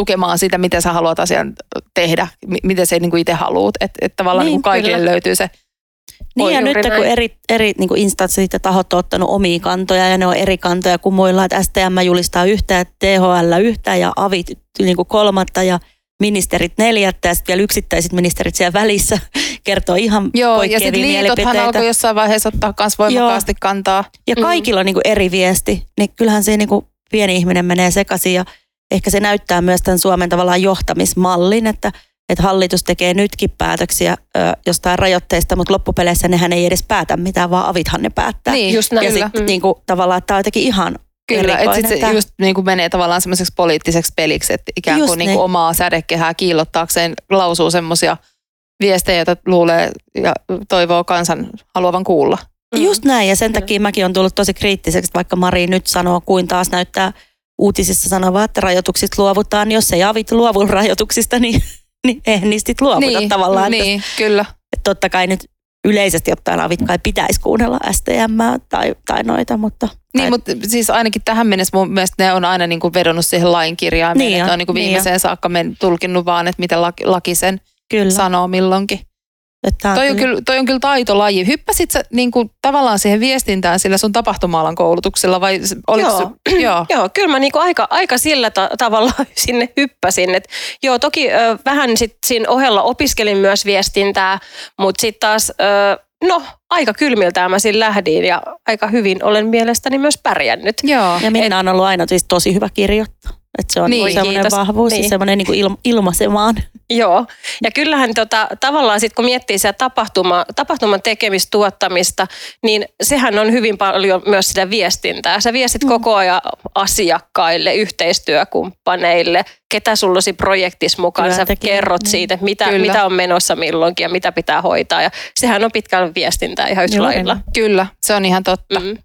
tukemaan sitä, mitä sä haluat asian tehdä, mi- miten sä niinku itse haluat. Että et tavallaan Niin, niinku kaikille kyllä. löytyy se Niin ja nyt kun näin. eri, eri niin kuin instanssit ja tahot on ottanut omia kantoja ja ne on eri kantoja kuin muilla, että STM julistaa yhtä ja THL yhtä ja avit niin kuin kolmatta ja ministerit neljättä ja sitten vielä yksittäiset ministerit siellä välissä kertoo ihan Joo, ja sitten liitothan alkoi jossain vaiheessa ottaa myös voimakkaasti kantaa. Ja Mm. kaikilla on niin kuin eri viesti, niin kyllähän se niin kuin pieni ihminen menee sekaisin ja ehkä se näyttää myös tämän Suomen tavallaan johtamismallin, että, että hallitus tekee nytkin päätöksiä ö, jostain rajoitteista, mutta loppupeleissä nehän ei edes päätä mitään, vaan avithan ne päättää. Niin, Just näin. Ja sitten Mm. niin kuin, tavallaan, että tämä on jotenkin ihan Kyllä, että sit se tää. just niin kuin menee tavallaan semmoiseksi poliittiseksi peliksi, että ikään Just kuin, niin niin. kuin omaa sädekehää kiillottaakseen lausuu semmoisia viestejä, joita luulee ja toivoo kansan haluavan kuulla. Just näin, ja sen takia mäkin on tullut tosi kriittiseksi, vaikka Mari nyt sanoo, kuin taas näyttää uutisissa sanova, että rajoituksista luovutaan. niin Jos ei avit luovu rajoituksista, niin, niin eihän niistä luovuta tavallaan. Että, Niin, kyllä. että totta kai nyt yleisesti ottaen avit kai pitäisi kuunnella STM tai, tai noita, mutta... Niin, tai, mutta siis ainakin tähän mennessä mun mielestä ne on aina niin kuin vedonnut siihen lain kirjaimeen. Niin Niin on, on niin kuin niin viimeiseen saakka men, tulkinnut vaan, että mitä laki, laki sen kyllä. sanoo milloinkin. Että Toi on, kyllä, toi on kyllä taitolaji. Hyppäsit sä niin kuin, tavallaan siihen viestintään sillä sun tapahtuma-alan koulutuksella vai oliko Joo. Se, joo. Joo, kyllä mä niinku aika, aika sillä ta- tavalla sinne hyppäsin. Et joo, toki ö, vähän sit siinä ohella opiskelin myös viestintää, mutta sitten taas, ö, no aika kylmiltään mä siinä lähdin ja aika hyvin olen mielestäni myös pärjännyt. Joo. Ja Minna on ollut aina siis tosi hyvä kirjoittaa. Että se on Niin, niin, semmoinen kiitos. vahvuus niin. Ja semmoinen niin ilma, ilmaisemaan. Joo, ja kyllähän tota, tavallaan sitten kun miettii sitä tapahtuma, tapahtuman tekemistä, tuottamista, niin sehän on hyvin paljon myös sitä viestintää. Sä viestit mm. koko ajan asiakkaille, yhteistyökumppaneille, ketä sulla olisi projektissa mukaan. Sä kerrot niin. siitä, mitä, Kyllä. mitä on menossa milloinkin ja mitä pitää hoitaa. Ja sehän on pitkällä viestintää ihan yhtä lailla. Kyllä, se on ihan totta. Mm.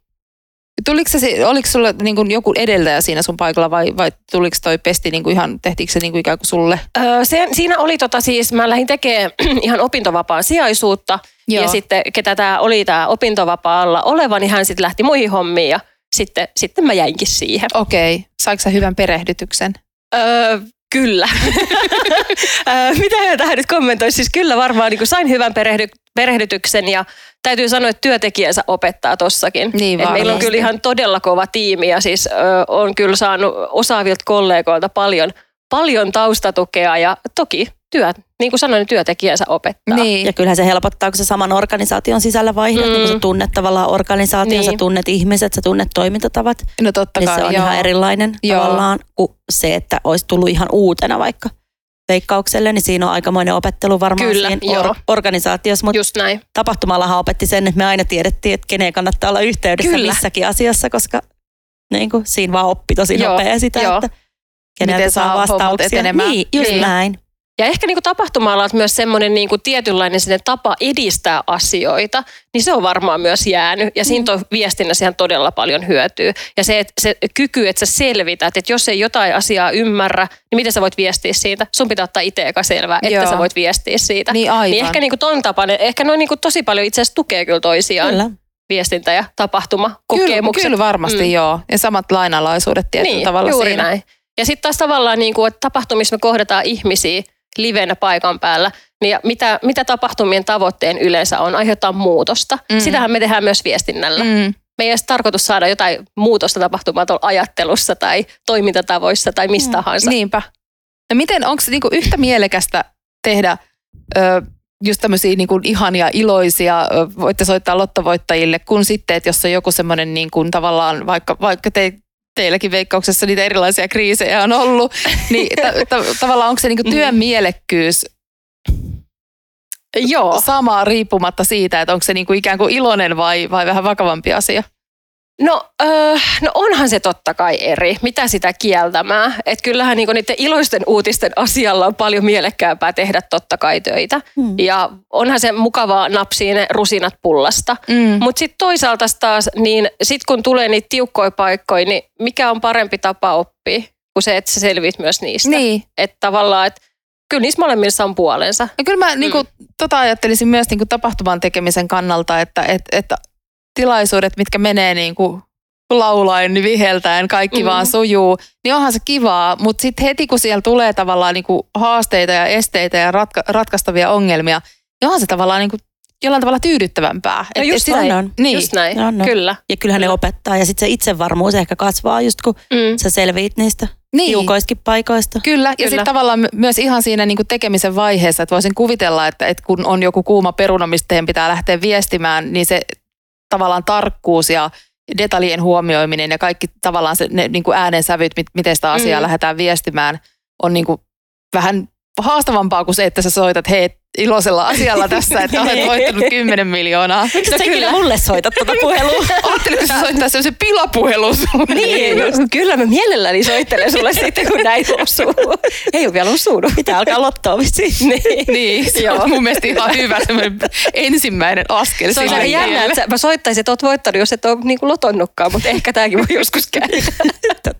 Tuliko se, oliko sulla niin kuin joku edeltäjä siinä sun paikalla vai, vai tuliko toi pesti niin kuin ihan, tehtiinkö se niin kuin ikään kuin sulle? Öö, se, siinä oli tota siis, mä lähdin tekemään ihan opintovapaan sijaisuutta. Joo. Ja sitten ketä tämä oli tämä opintovapaalla oleva, niin hän sitten lähti muihin hommiin ja sitten, sitten mä jäinkin siihen. Okei, okay. saiko sä hyvän perehdytyksen? Öö, kyllä. öö, mitä tähän nyt kommentoin? Siis kyllä varmaan niin sain hyvän perehdy, perehdytyksen ja täytyy sanoa, että työntekijänsä opettaa tossakin. Niin Et meillä on kyllä ihan todella kova tiimi ja siis öö, on kyllä saanut osaavilta kollegoilta paljon, paljon taustatukea ja toki työt, niin kuin sanoin, niin työntekijänsä opettaa. Niin. Ja kyllähän se helpottaa, kun sä saman organisaation sisällä vaihdat, mm. niin kun sä tunnet tavallaan organisaation, niin. sä tunnet ihmiset, sä tunnet toimintatavat, No totta niin kai, se on joo. ihan erilainen Joo. tavallaan kuin se, että olisi tullut ihan uutena vaikka veikkaukselle, niin siinä on aikamoinen opettelu varmaan Kyllä, siinä joo. organisaatiossa, mutta Just näin. tapahtumallahan opetti sen, että me aina tiedettiin, että keneen kannattaa olla yhteydessä Kyllä. missäkin asiassa, koska niin kuin, siinä vaan oppi tosi Joo, nopea sitä, joo. että keneltä Miten saa vastauksia. Niin, just Niin. näin. Ja ehkä niin tapahtuma on myös semmoinen niin kuin tietynlainen tapa edistää asioita, niin se on varmaan myös jäänyt. Ja siinä on viestinnässä ihan todella paljon hyötyä. Ja se, että se kyky, että sä selvität, että jos ei jotain asiaa ymmärrä, niin miten sä voit viestiä siitä? Sun pitää ottaa itse eka selvää, että Joo. sä voit viestiä siitä. Niin aivan. Niin ehkä niin kuin ton tapainen, ehkä noin niin kuin tosi paljon itse asiassa tukee kyllä toisiaan. Kyllä. Viestintä ja tapahtuma, Kyllä, kokemukset. kyllä varmasti Mm. joo. Ja samat lainalaisuudet tietyllä niin, tavalla juuri siinä. näin. Ja sitten taas tavallaan, niin kuin, että tapahtumissa me kohdataan ihmisiä livenä paikan päällä, niin mitä, mitä tapahtumien tavoitteen yleensä on? Aiheuttaa muutosta. Mm. Mm. Sitähän me tehdään myös viestinnällä. Mm. Mm. Me ei edes tarkoitus saada jotain muutosta tapahtumaan tuolla ajattelussa tai toimintatavoissa tai mistä tahansa. Niinpä. No miten, onko niinku yhtä mielekästä tehdä ö, just tämmöisiä niinku ihania, iloisia, ö, voitte soittaa lottovoittajille, kun sitten, että jos on joku semmoinen niin kuin tavallaan, vaikka, vaikka te, teilläkin veikkauksessa niitä erilaisia kriisejä on ollut, niin ta, ta, tavallaan onko se niinku työn mielekkyys Joo. sama riippumatta siitä, että onko se niinku ikään kuin iloinen vai, vai vähän vakavampi asia? No, öö, no onhan se totta kai eri. Mitä sitä kieltämään? Et kyllähän niinku niiden iloisten uutisten asialla on paljon mielekkäämpää tehdä totta kai töitä. Hmm. Ja onhan se mukavaa napsia ne rusinat pullasta. Mm. Mutta sitten toisaalta taas, niin sit kun tulee niitä tiukkoja paikkoja, niin mikä on parempi tapa oppia kuin se, että sä selviit myös niistä. Niin. Että tavallaan, että kyllä niissä molemmissa on puolensa. No kyllä mä niin kuin, tota ajattelisin myös niin kuin tapahtuman tekemisen kannalta, että, että, että tilaisuudet, mitkä menee niin kuin laulaen, niin viheltäen, kaikki mm. vaan sujuu, niin onhan se kivaa, mutta sitten heti kun siellä tulee tavallaan niin kuin haasteita ja esteitä ja ratka- ratkaistavia ongelmia, niin onhan se tavallaan niin kuin jollain tavalla tyydyttävämpää. No just sitä- näin on. Niin. Just näin, On, on. kyllä. Ja kyllähän ne opettaa. Ja sitten se itsevarmuus ehkä kasvaa just kun Mm. sä selviit niistä niin. tiukoistakin paikoista. Kyllä, ja sitten tavallaan my- myös ihan siinä niin kuin tekemisen vaiheessa, että voisin kuvitella, että, että kun on joku kuuma peruna, mistä teidän pitää lähteä viestimään, niin se tavallaan tarkkuus ja detaljien huomioiminen ja kaikki tavallaan se, ne niin kuin äänensävyt, mit, miten sitä asiaa Mm. lähdetään viestimään, on niin kuin vähän haastavampaa kuin se, että sä soitat, hei, iloisella asialla tässä, että olet voittanut 10 miljoonaa. Miksi No sä kyllä. mulle soitat tuota puhelua? Ajattelin, että sä soittaa sellaisen pilapuhelun sulle. Niin, no, kyllä mä mielelläni soittelen sulle sitten, kun näin osuu. Ei ole vielä osunut. Pitää alkaa lottoa vissiin. niin. Niin, se on mun mielestä ihan hyvä semmoinen ensimmäinen askel. Se on aika jännä, että mä soittaisin, että oot voittanut, jos et ole niinku lotonnutkaan, mutta ehkä tämäkin voi joskus käydä.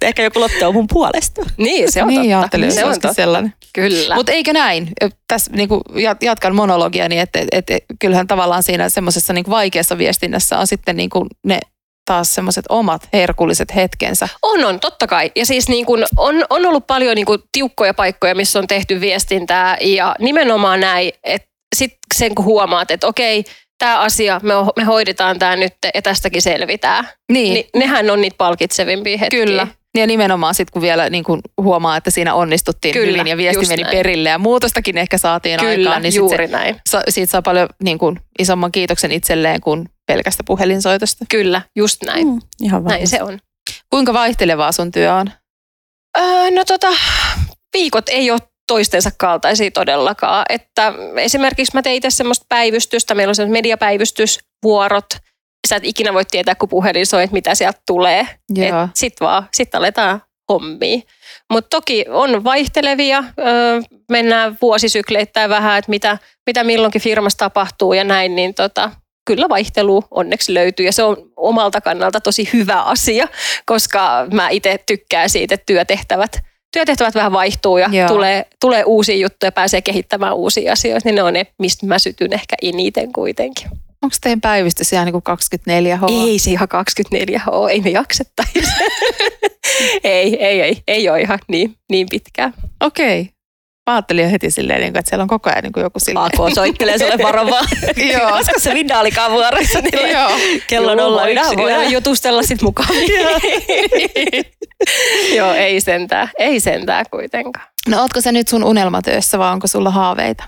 Ehkä joku lotto on mun puolesta. Niin, se on niin, totta. ajattelin, se on totta. sellainen. Kyllä. Mutta eikö näin? Tässä niinku, ja, jatkan monologiani, että et, et, kyllähän tavallaan siinä semmoisessa niin vaikeassa viestinnässä on sitten niin kuin ne taas semmoiset omat herkulliset hetkensä. On, on, totta kai. Ja siis niin kun on, on ollut paljon niin kun tiukkoja paikkoja, missä on tehty viestintää ja nimenomaan näin, että sitten sen kun huomaat, että okei, tämä asia, me, me hoidetaan tämä nyt ja tästäkin selvitään. Niin, Niin nehän on niitä palkitsevimpia hetkiä. kyllä. Ja nimenomaan sitten kun vielä niin kun huomaa, että siinä onnistuttiin Kyllä, hyvin ja viesti meni näin. perille ja muutostakin ehkä saatiin Kyllä, aikaan, niin sit juuri se, näin. sa, siitä saa paljon niin kun, isomman kiitoksen itselleen kuin pelkästä puhelinsoitosta. Kyllä, just näin. Mm, ihan Näin se on. Kuinka vaihtelevaa sun työ on? Öö, no tota, viikot ei ole toistensa kaltaisia todellakaan. Että esimerkiksi mä tein itse semmoista päivystystä, meillä on semmoiset mediapäivystysvuorot. Sä et ikinä voi tietää, kun puhelin soi, että mitä sieltä tulee. Joo. Sitten vaan, sitten aletaan hommia. Mutta toki on vaihtelevia, öö, mennään vuosisykleittäin vähän, että mitä, mitä milloinkin firmassa tapahtuu ja näin, niin tota, kyllä vaihtelu onneksi löytyy ja se on omalta kannalta tosi hyvä asia, koska mä itse tykkään siitä, että työtehtävät, työtehtävät vähän vaihtuu ja Joo. tulee, tulee uusia juttuja, pääsee kehittämään uusia asioita, niin ne on ne, mistä mä sytyn ehkä eniten kuitenkin. Onko teidän päivystys ihan niin kuin 24 H? Ei se ihan 24 H, ei me jaksettaisi. ei, ei, ei, ei ole ihan niin, niin pitkään. Okei. Mä ajattelin jo heti silleen, niin kuin, että siellä on koko ajan niin kuin joku silleen. AK soittelee sulle varovaa. Joo. Koska se Vinda olikaan vuorossa, niin Joo. kello nolla voidaan, yksi. voidaan jutustella sit mukaan. Joo, ei sentään, ei sentään kuitenkaan. No ootko sä nyt sun unelmatyössä vai onko sulla haaveita?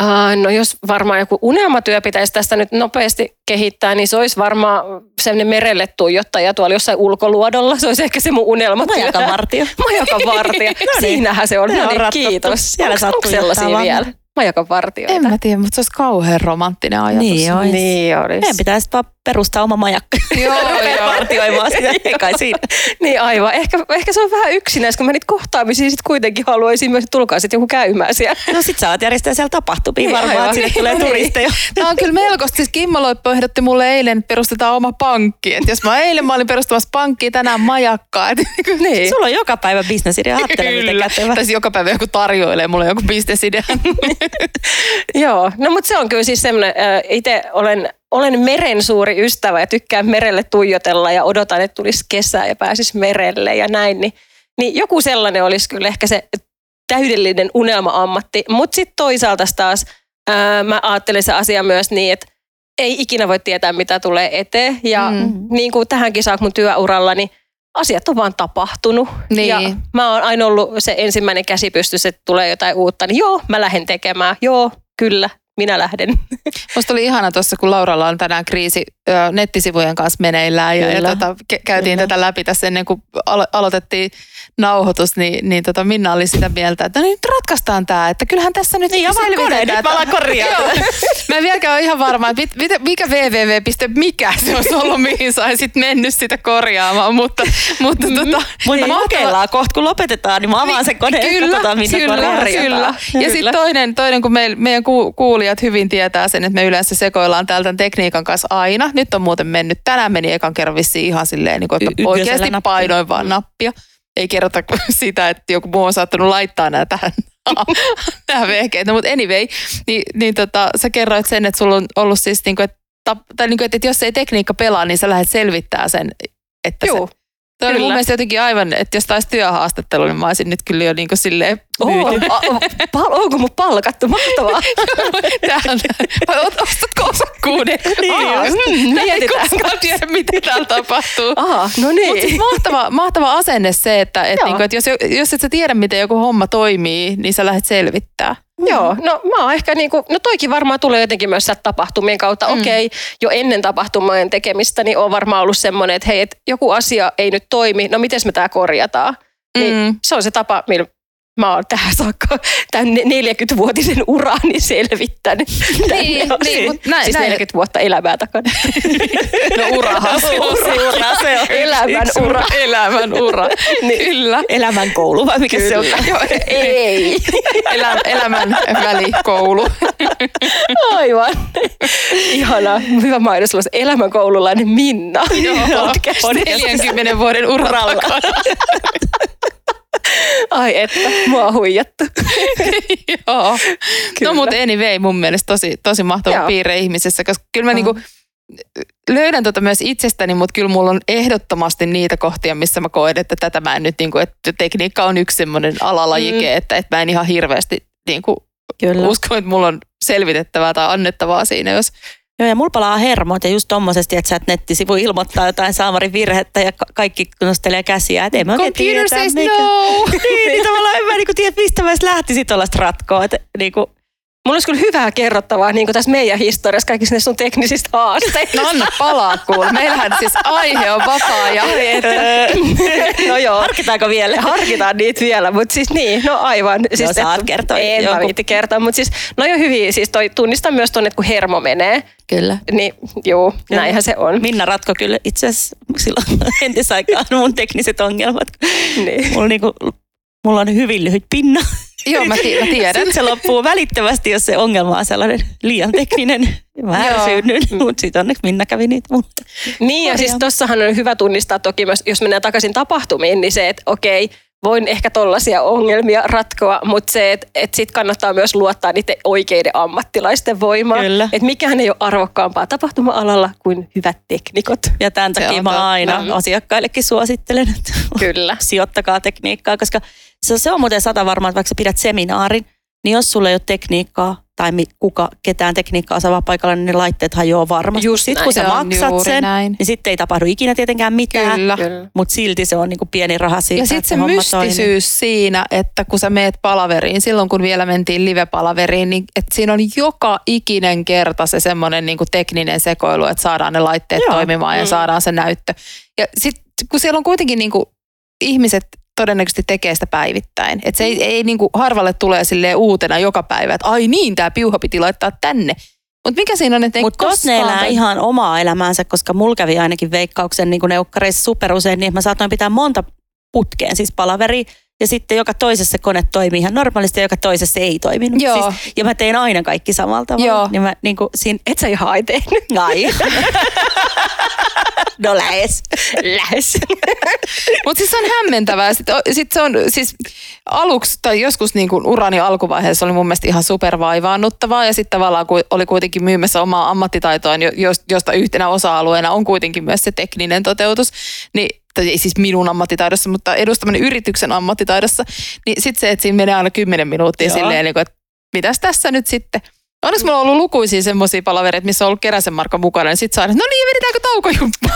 Uh, no jos varmaan joku unelmatyö pitäisi tästä nyt nopeasti kehittää, niin se olisi varmaan sellainen merelle tuijottaja tuolla jossain ulkoluodolla. Se olisi ehkä se mun unelmatyö. Majakan vartio. Majakan vartija. niin. Siinähän se on. No niin, kiitos. Siellä Onko, onko sellaisia tuijottaa vielä? vaan. Majakan vartijoita. En mä tiedä, mutta se olisi kauhean romanttinen ajatus. Niin ois. Niin olisi. Meidän pitäisi vaan perustaa oma majakka. Joo, joo. Partioimaan sitä. Ei kai siinä. Niin aivan. Ehkä, ehkä se on vähän yksinäis, kun mä niitä kohtaamisia sit kuitenkin haluaisin myös, että tulkaa sitten joku käymään siellä. No sit sä oot järjestää siellä tapahtumia Niin, varmaan, että sinne tulee No niin. turisteja. Tämä on kyllä melkoista. Siis Kimmo Loippo ehdotti mulle eilen, että perustetaan oma pankki. Et jos mä eilen mä olin perustamassa pankkia, tänään majakkaa. Et, Niin. Sulla on joka päivä bisnesidea. Ajattele, miten kätevä. Tai siis joka päivä joku tarjoilee mulle joku bisnesidea. Joo, no mutta se on kyllä siis semmoinen, itse olen, olen meren suuri ystävä ja tykkään merelle tuijotella ja odotan, että tulisi kesä ja pääsis merelle ja näin, niin, niin joku sellainen olisi kyllä ehkä se täydellinen unelma-ammatti, mutta sitten toisaalta taas ää, mä ajattelen se asia myös niin, että ei ikinä voi tietää, mitä tulee eteen ja Mm. niin kuin tähänkin saakka mun työuralla, niin asiat on vaan tapahtunut. Niin. Ja mä oon aina ollut se ensimmäinen käsi pystyssä, että tulee jotain uutta, niin joo, mä lähden tekemään. Joo, kyllä, minä lähden. Musta oli ihana tuossa, kun Lauralla on tänään kriisi ö, nettisivujen kanssa meneillään ja, ja tota, ke- käytiin Kyllä. tätä läpi tässä ennen kuin alo- aloitettiin nauhoitus, niin, niin tota Minna oli sitä mieltä, että no nyt ratkaistaan tämä, että kyllähän tässä nyt Niin, selvitetään, kone, nyt että- mä alan. Joo. Mä en vieläkään ole ihan varma, että mit, mit, mikä www.mikä se olisi ollut, mihin sä olisit mennyt sitä korjaamaan, mutta, mutta tota, Mutta kokeillaan kohta, kun lopetetaan, niin mä avaan sen koneen. Kyllä, katsotaan, minne kyllä, korjataan. kyllä. Ja sitten toinen, toinen, kun meil, meidän ku, kuulijat hyvin tietää sen, että me yleensä sekoillaan täältä tekniikan kanssa aina. Nyt on muuten mennyt, tänään meni ekan kerran vissiin ihan silleen, niin kuin, Y- että ykkösellä oikeasti painoin vaan nappia. Ei kerrota sitä, että joku muu on saattanut laittaa nämä tähän nämä vehkeet. No, mutta anyway, niin, niin tota, sä kerroit sen, että sulla on ollut siis, niin kuin, että, tai niin kuin, että jos ei tekniikka pelaa, niin sä lähdet selvittää sen, että Joo. se Toi oli mun mielestä jotenkin aivan, että jos taisi työhaastattelu, niin mä olisin nyt kyllä jo niin kuin silleen Oo, pal- onko mun palkattu? Mahtavaa. täältä. Vai ostatko osakkuuden? Niin Aa, just. mm, Ei koskaan tiedä, mitä täällä tapahtuu. Aha, no Mutta siis niin. mahtava, mahtava asenne se, että et Joo. niinku, et jos, jos et sä tiedä, miten joku homma toimii, niin sä lähdet selvittää. Joo, no mä oon ehkä niinku, no toikin varmaan tulee jotenkin myös sieltä tapahtumien kautta. Mm. Okei, jo ennen tapahtumien tekemistä, niin on varmaan ollut semmoinen, että hei, et joku asia ei nyt toimi, no miten me tämä korjataan? Niin Mm. se on se tapa, millä mä oon tähän saakka tämän 40-vuotisen urani selvittänyt. Niin, Tänne asti. niin, mut näin- siis näin. 40 vuotta elämää takana. No urahan se on. Ura, se on Elämän Yksi ura. Elämän ura. Kyllä. Elämän koulu, vai mikä se on? Joo, Ei. Elä, elämän välikoulu. Aivan. Ihanaa. Hyvä mainos. olisi Elämänkoululainen Minna. Joo, Podcast. 40 vuoden uralla. Ai että, mua on huijattu. Joo. Kyllä. No mutta anyway, mun mielestä tosi, tosi mahtava Joo. piirre ihmisessä, koska kyllä mä Mm. niinku löydän tota myös itsestäni, mutta kyllä mulla on ehdottomasti niitä kohtia, missä mä koen, että tätä mä en nyt, niinku, että tekniikka on yksi semmoinen alalajike, Mm. että, että mä en ihan hirveästi niinku, usko, että mulla on selvitettävää tai annettavaa siinä, jos Joo, ja mulla palaa hermot ja just tommosesti, että sä et nettisivu ilmoittaa jotain saamarin virhettä ja ka- kaikki nostelee käsiä. Et ei mä computer says mikä- no. niin, niin tavallaan en mä niinku tiedä, mistä mä edes lähtisin tuollaista ratkoa. Et, niinku, Mulla olisi kyllä hyvää kerrottavaa niin kuin tässä meidän historiassa kaikista näistä sun teknisistä haasteista. No anna palaa kuule. Meillähän siis aihe on vapaa ja no joo. harkitaanko vielä? Harkitaan niitä vielä, mutta siis niin, no aivan. Siis, No, saat kertoa En mä jonkun. viitti kertoa, mutta siis no jo hyviä. Siis toi, tunnistan myös tuonne, että kun hermo menee, Kyllä. niin juu, Kyllä. näinhän se on. Minna ratko kyllä itse asiassa silloin entisaikaan mun tekniset ongelmat. Niin. Mulla, niinku, mulla on hyvin lyhyt pinna. Joo mä, ti- mä tiedän. Sitten se loppuu välittömästi, jos se ongelma on sellainen liian tekninen. Mä ärsyynnyn, mutta sitten onneksi Minna kävi niitä mulle. Niin ja siis tossahan on hyvä tunnistaa toki myös, jos mennään takaisin tapahtumiin, niin se, että okei, voin ehkä tollaisia ongelmia ratkoa, mutta se, että et sit kannattaa myös luottaa niiden oikeiden ammattilaisten voimaan. Kyllä. Että mikään ei ole arvokkaampaa tapahtuma-alalla kuin hyvät teknikot. Ja tämän Se takia mä aina Mm. asiakkaillekin suosittelen, että Kyllä. sijoittakaa tekniikkaa, koska se, se on muuten sata varmaa, että vaikka sä pidät seminaarin, niin jos sulla ei ole tekniikkaa tai mi- kuka, ketään tekniikkaa osaavaa paikalla, niin ne laitteet hajoaa varmasti. Just Sitten kun sä Se maksat sen, näin. niin sitten ei tapahdu ikinä tietenkään mitään, Kyllä. Mutta silti se on niinku pieni raha siitä, Ja sitten se toimii. mystisyys siinä, että kun sä meet palaveriin, silloin kun vielä mentiin live-palaveriin, niin että siinä on joka ikinen kerta se semmoinen niin tekninen sekoilu, että saadaan ne laitteet Joo. toimimaan ja Mm. saadaan se näyttö. Ja sitten kun siellä on kuitenkin niin kuin, ihmiset todennäköisesti tekee sitä päivittäin. Että se ei, ei niin kuin, harvalle tulee silleen uutena joka päivä, että ai niin, tämä piuha piti laittaa tänne. Mutta mikä siinä on, että ei Mutta tos ne koskaan... elää ihan omaa elämäänsä, koska mulla kävi ainakin veikkauksen niin neukkareissa super usein, niin mä saatoin pitää monta putkeen, siis palaveri. Ja sitten joka toisessa se kone toimii ihan normaalisti ja joka toisessa se ei toiminut. Joo. Siis, ja mä tein aina kaikki samalla tavalla. Joo. Niin mä, niin kuin, siinä, Et sä ihan ai tehnyt. ai. no lähes. Lähes. Mutta siis se on hämmentävää. Sitten sit se on siis aluksi tai joskus niin kuin urani alkuvaiheessa oli mun mielestä ihan supervaivaannuttavaa ja sitten tavallaan kun oli kuitenkin myymässä omaa ammattitaitoa, jo- jos- josta yhtenä osa-alueena on kuitenkin myös se tekninen toteutus, niin tai ei siis minun ammattitaidossa, mutta edustamani yrityksen ammattitaidossa, niin sitten se, että siinä menee aina 10 minuuttia Joo. silleen, niin kuin, että mitäs tässä nyt sitten? Onneksi mulla on ollut lukuisia semmoisia palavereita, missä on ollut Keräsen Marko mukana, niin sitten saa, no niin, vedetäänkö taukojumppa?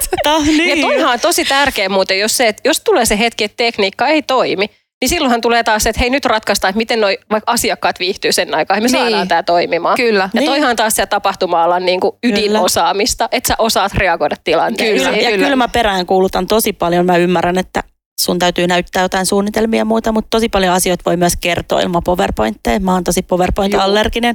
Totta, niin. Ja toihan on tosi tärkeä muuten, jos, se, että jos tulee se hetki, että tekniikka ei toimi, niin silloinhan tulee taas se, että hei nyt ratkaistaan, että miten noi vaikka asiakkaat viihtyy sen aikaan, että me Niin. saadaan tämä toimimaan. Kyllä. Ja Niin. toihan taas se tapahtuma-alan niin kuin Kyllä. ydinosaamista, että sä osaat reagoida tilanteeseen. Kyllä. ja kyllä mä perään kuulutan tosi paljon. Mä ymmärrän, että sun täytyy näyttää jotain suunnitelmia ja muuta, mutta tosi paljon asioita voi myös kertoa ilman PowerPointteja. Mä oon tosi PowerPoint-allerginen.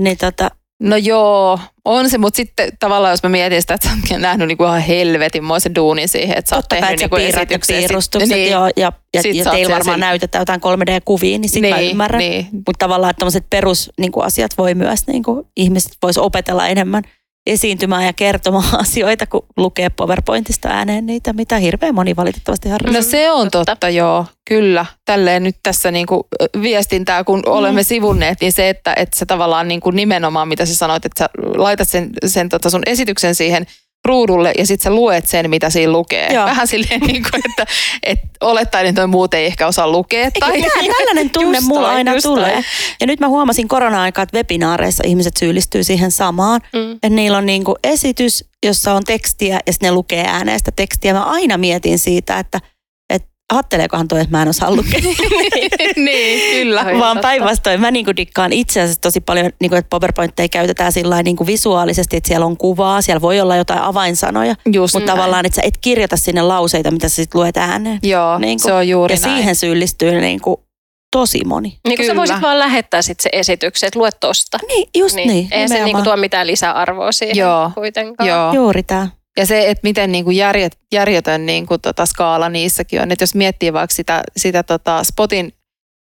Niin tota, No joo, on se, mutta sitten tavallaan jos mä mietin sitä, että sä oot nähnyt niinku ihan helvetinmoisen duunin siihen, että sä oot totta kai, tehnyt että sä niinku piirrät ja piirustukset niin, joo, ja, ja, ja teillä varmaan sillä- näytetään jotain 3D-kuvia, niin sit mä niin, ymmärrän. niin. Mutta tavallaan tämmöiset perusasiat niin kuin asiat voi myös, niin kuin, ihmiset vois opetella enemmän esiintymään ja kertomaan asioita, kun lukee PowerPointista ääneen niitä, mitä hirveän moni valitettavasti harrastaa. No se on totta. Totta. joo, kyllä. Tälleen nyt tässä niinku viestintää, kun olemme sivunneet, niin se, että, että se tavallaan niinku nimenomaan, mitä sä sanoit, että sä laitat sen, sen tota sun esityksen siihen ruudulle ja sitten sä luet sen, mitä siinä lukee. Joo. Vähän silleen, niin kuin, että, että olettaen, että muut ei ehkä osaa lukea. Tai, Tää, tällainen tunne Just mulla toi, aina tulee. toi. Ja nyt mä huomasin korona-aikaa, että webinaareissa ihmiset syyllistyy siihen samaan. Mm. Että niillä on niinku esitys, jossa on tekstiä ja sitten ne lukee ääneen sitä tekstiä. Mä aina mietin siitä, että et, ajatteleekohan toi, että mä en osaa lukea. niin, kyllä. Ai. Vaan päinvastoin mä niinku dikkaan itse asiassa tosi paljon, niinku, että PowerPointteja käytetään sillä lailla niinku visuaalisesti, että siellä on kuvaa, siellä voi olla jotain avainsanoja, Just mutta näin. tavallaan, että sä et kirjoita sinne lauseita, mitä sä sit luet ääneen. Joo, Niinku, se on juuri ja näin. siihen syyllistyy niinku tosi moni. Niin kuin sä Kyllä. voisit vaan lähettää sit se esityksen, että lue tosta. Niin, just niin. niin Eihän se niinku tuo mitään lisäarvoa siihen Joo. kuitenkaan. Joo. Juuri tämä. Ja se, että miten niin kuin järjet, järjetön niin kuin tota skaala niissäkin on. Että jos miettii vaikka sitä, sitä tota Spotin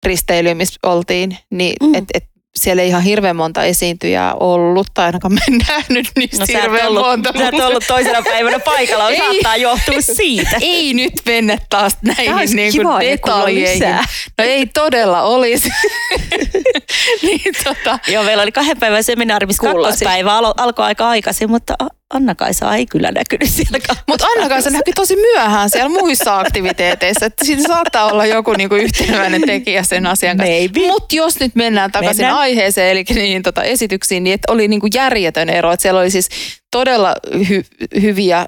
risteilyä, missä oltiin, niin Mm. et, et siellä ei ihan hirveän monta esiintyjää ollut, tai ainakaan mä en nähnyt niistä No hirveän ollut, monta. sä et ollut toisena päivänä paikalla, Ei. saattaa johtua siitä. ei nyt mennä taas näihin niin kuin detaljeihin. No ei todella olisi. niin tota, Joo, meillä oli kahden päivän seminaari, missä kakkospäivä alo- alkoi aika aikaisin, mutta Anna-Kaisa ei kyllä näkynyt siellä. Mutta Anna-Kaisa näkyi tosi myöhään siellä muissa aktiviteeteissa, että siinä saattaa olla joku niinku yhteneväinen tekijä sen asian kanssa. Mutta jos nyt mennään takaisin Mennään. aiheeseen, eli niihin tota esityksiin, niin että oli niinku järjetön ero. Että siellä oli siis todella hy- hyviä,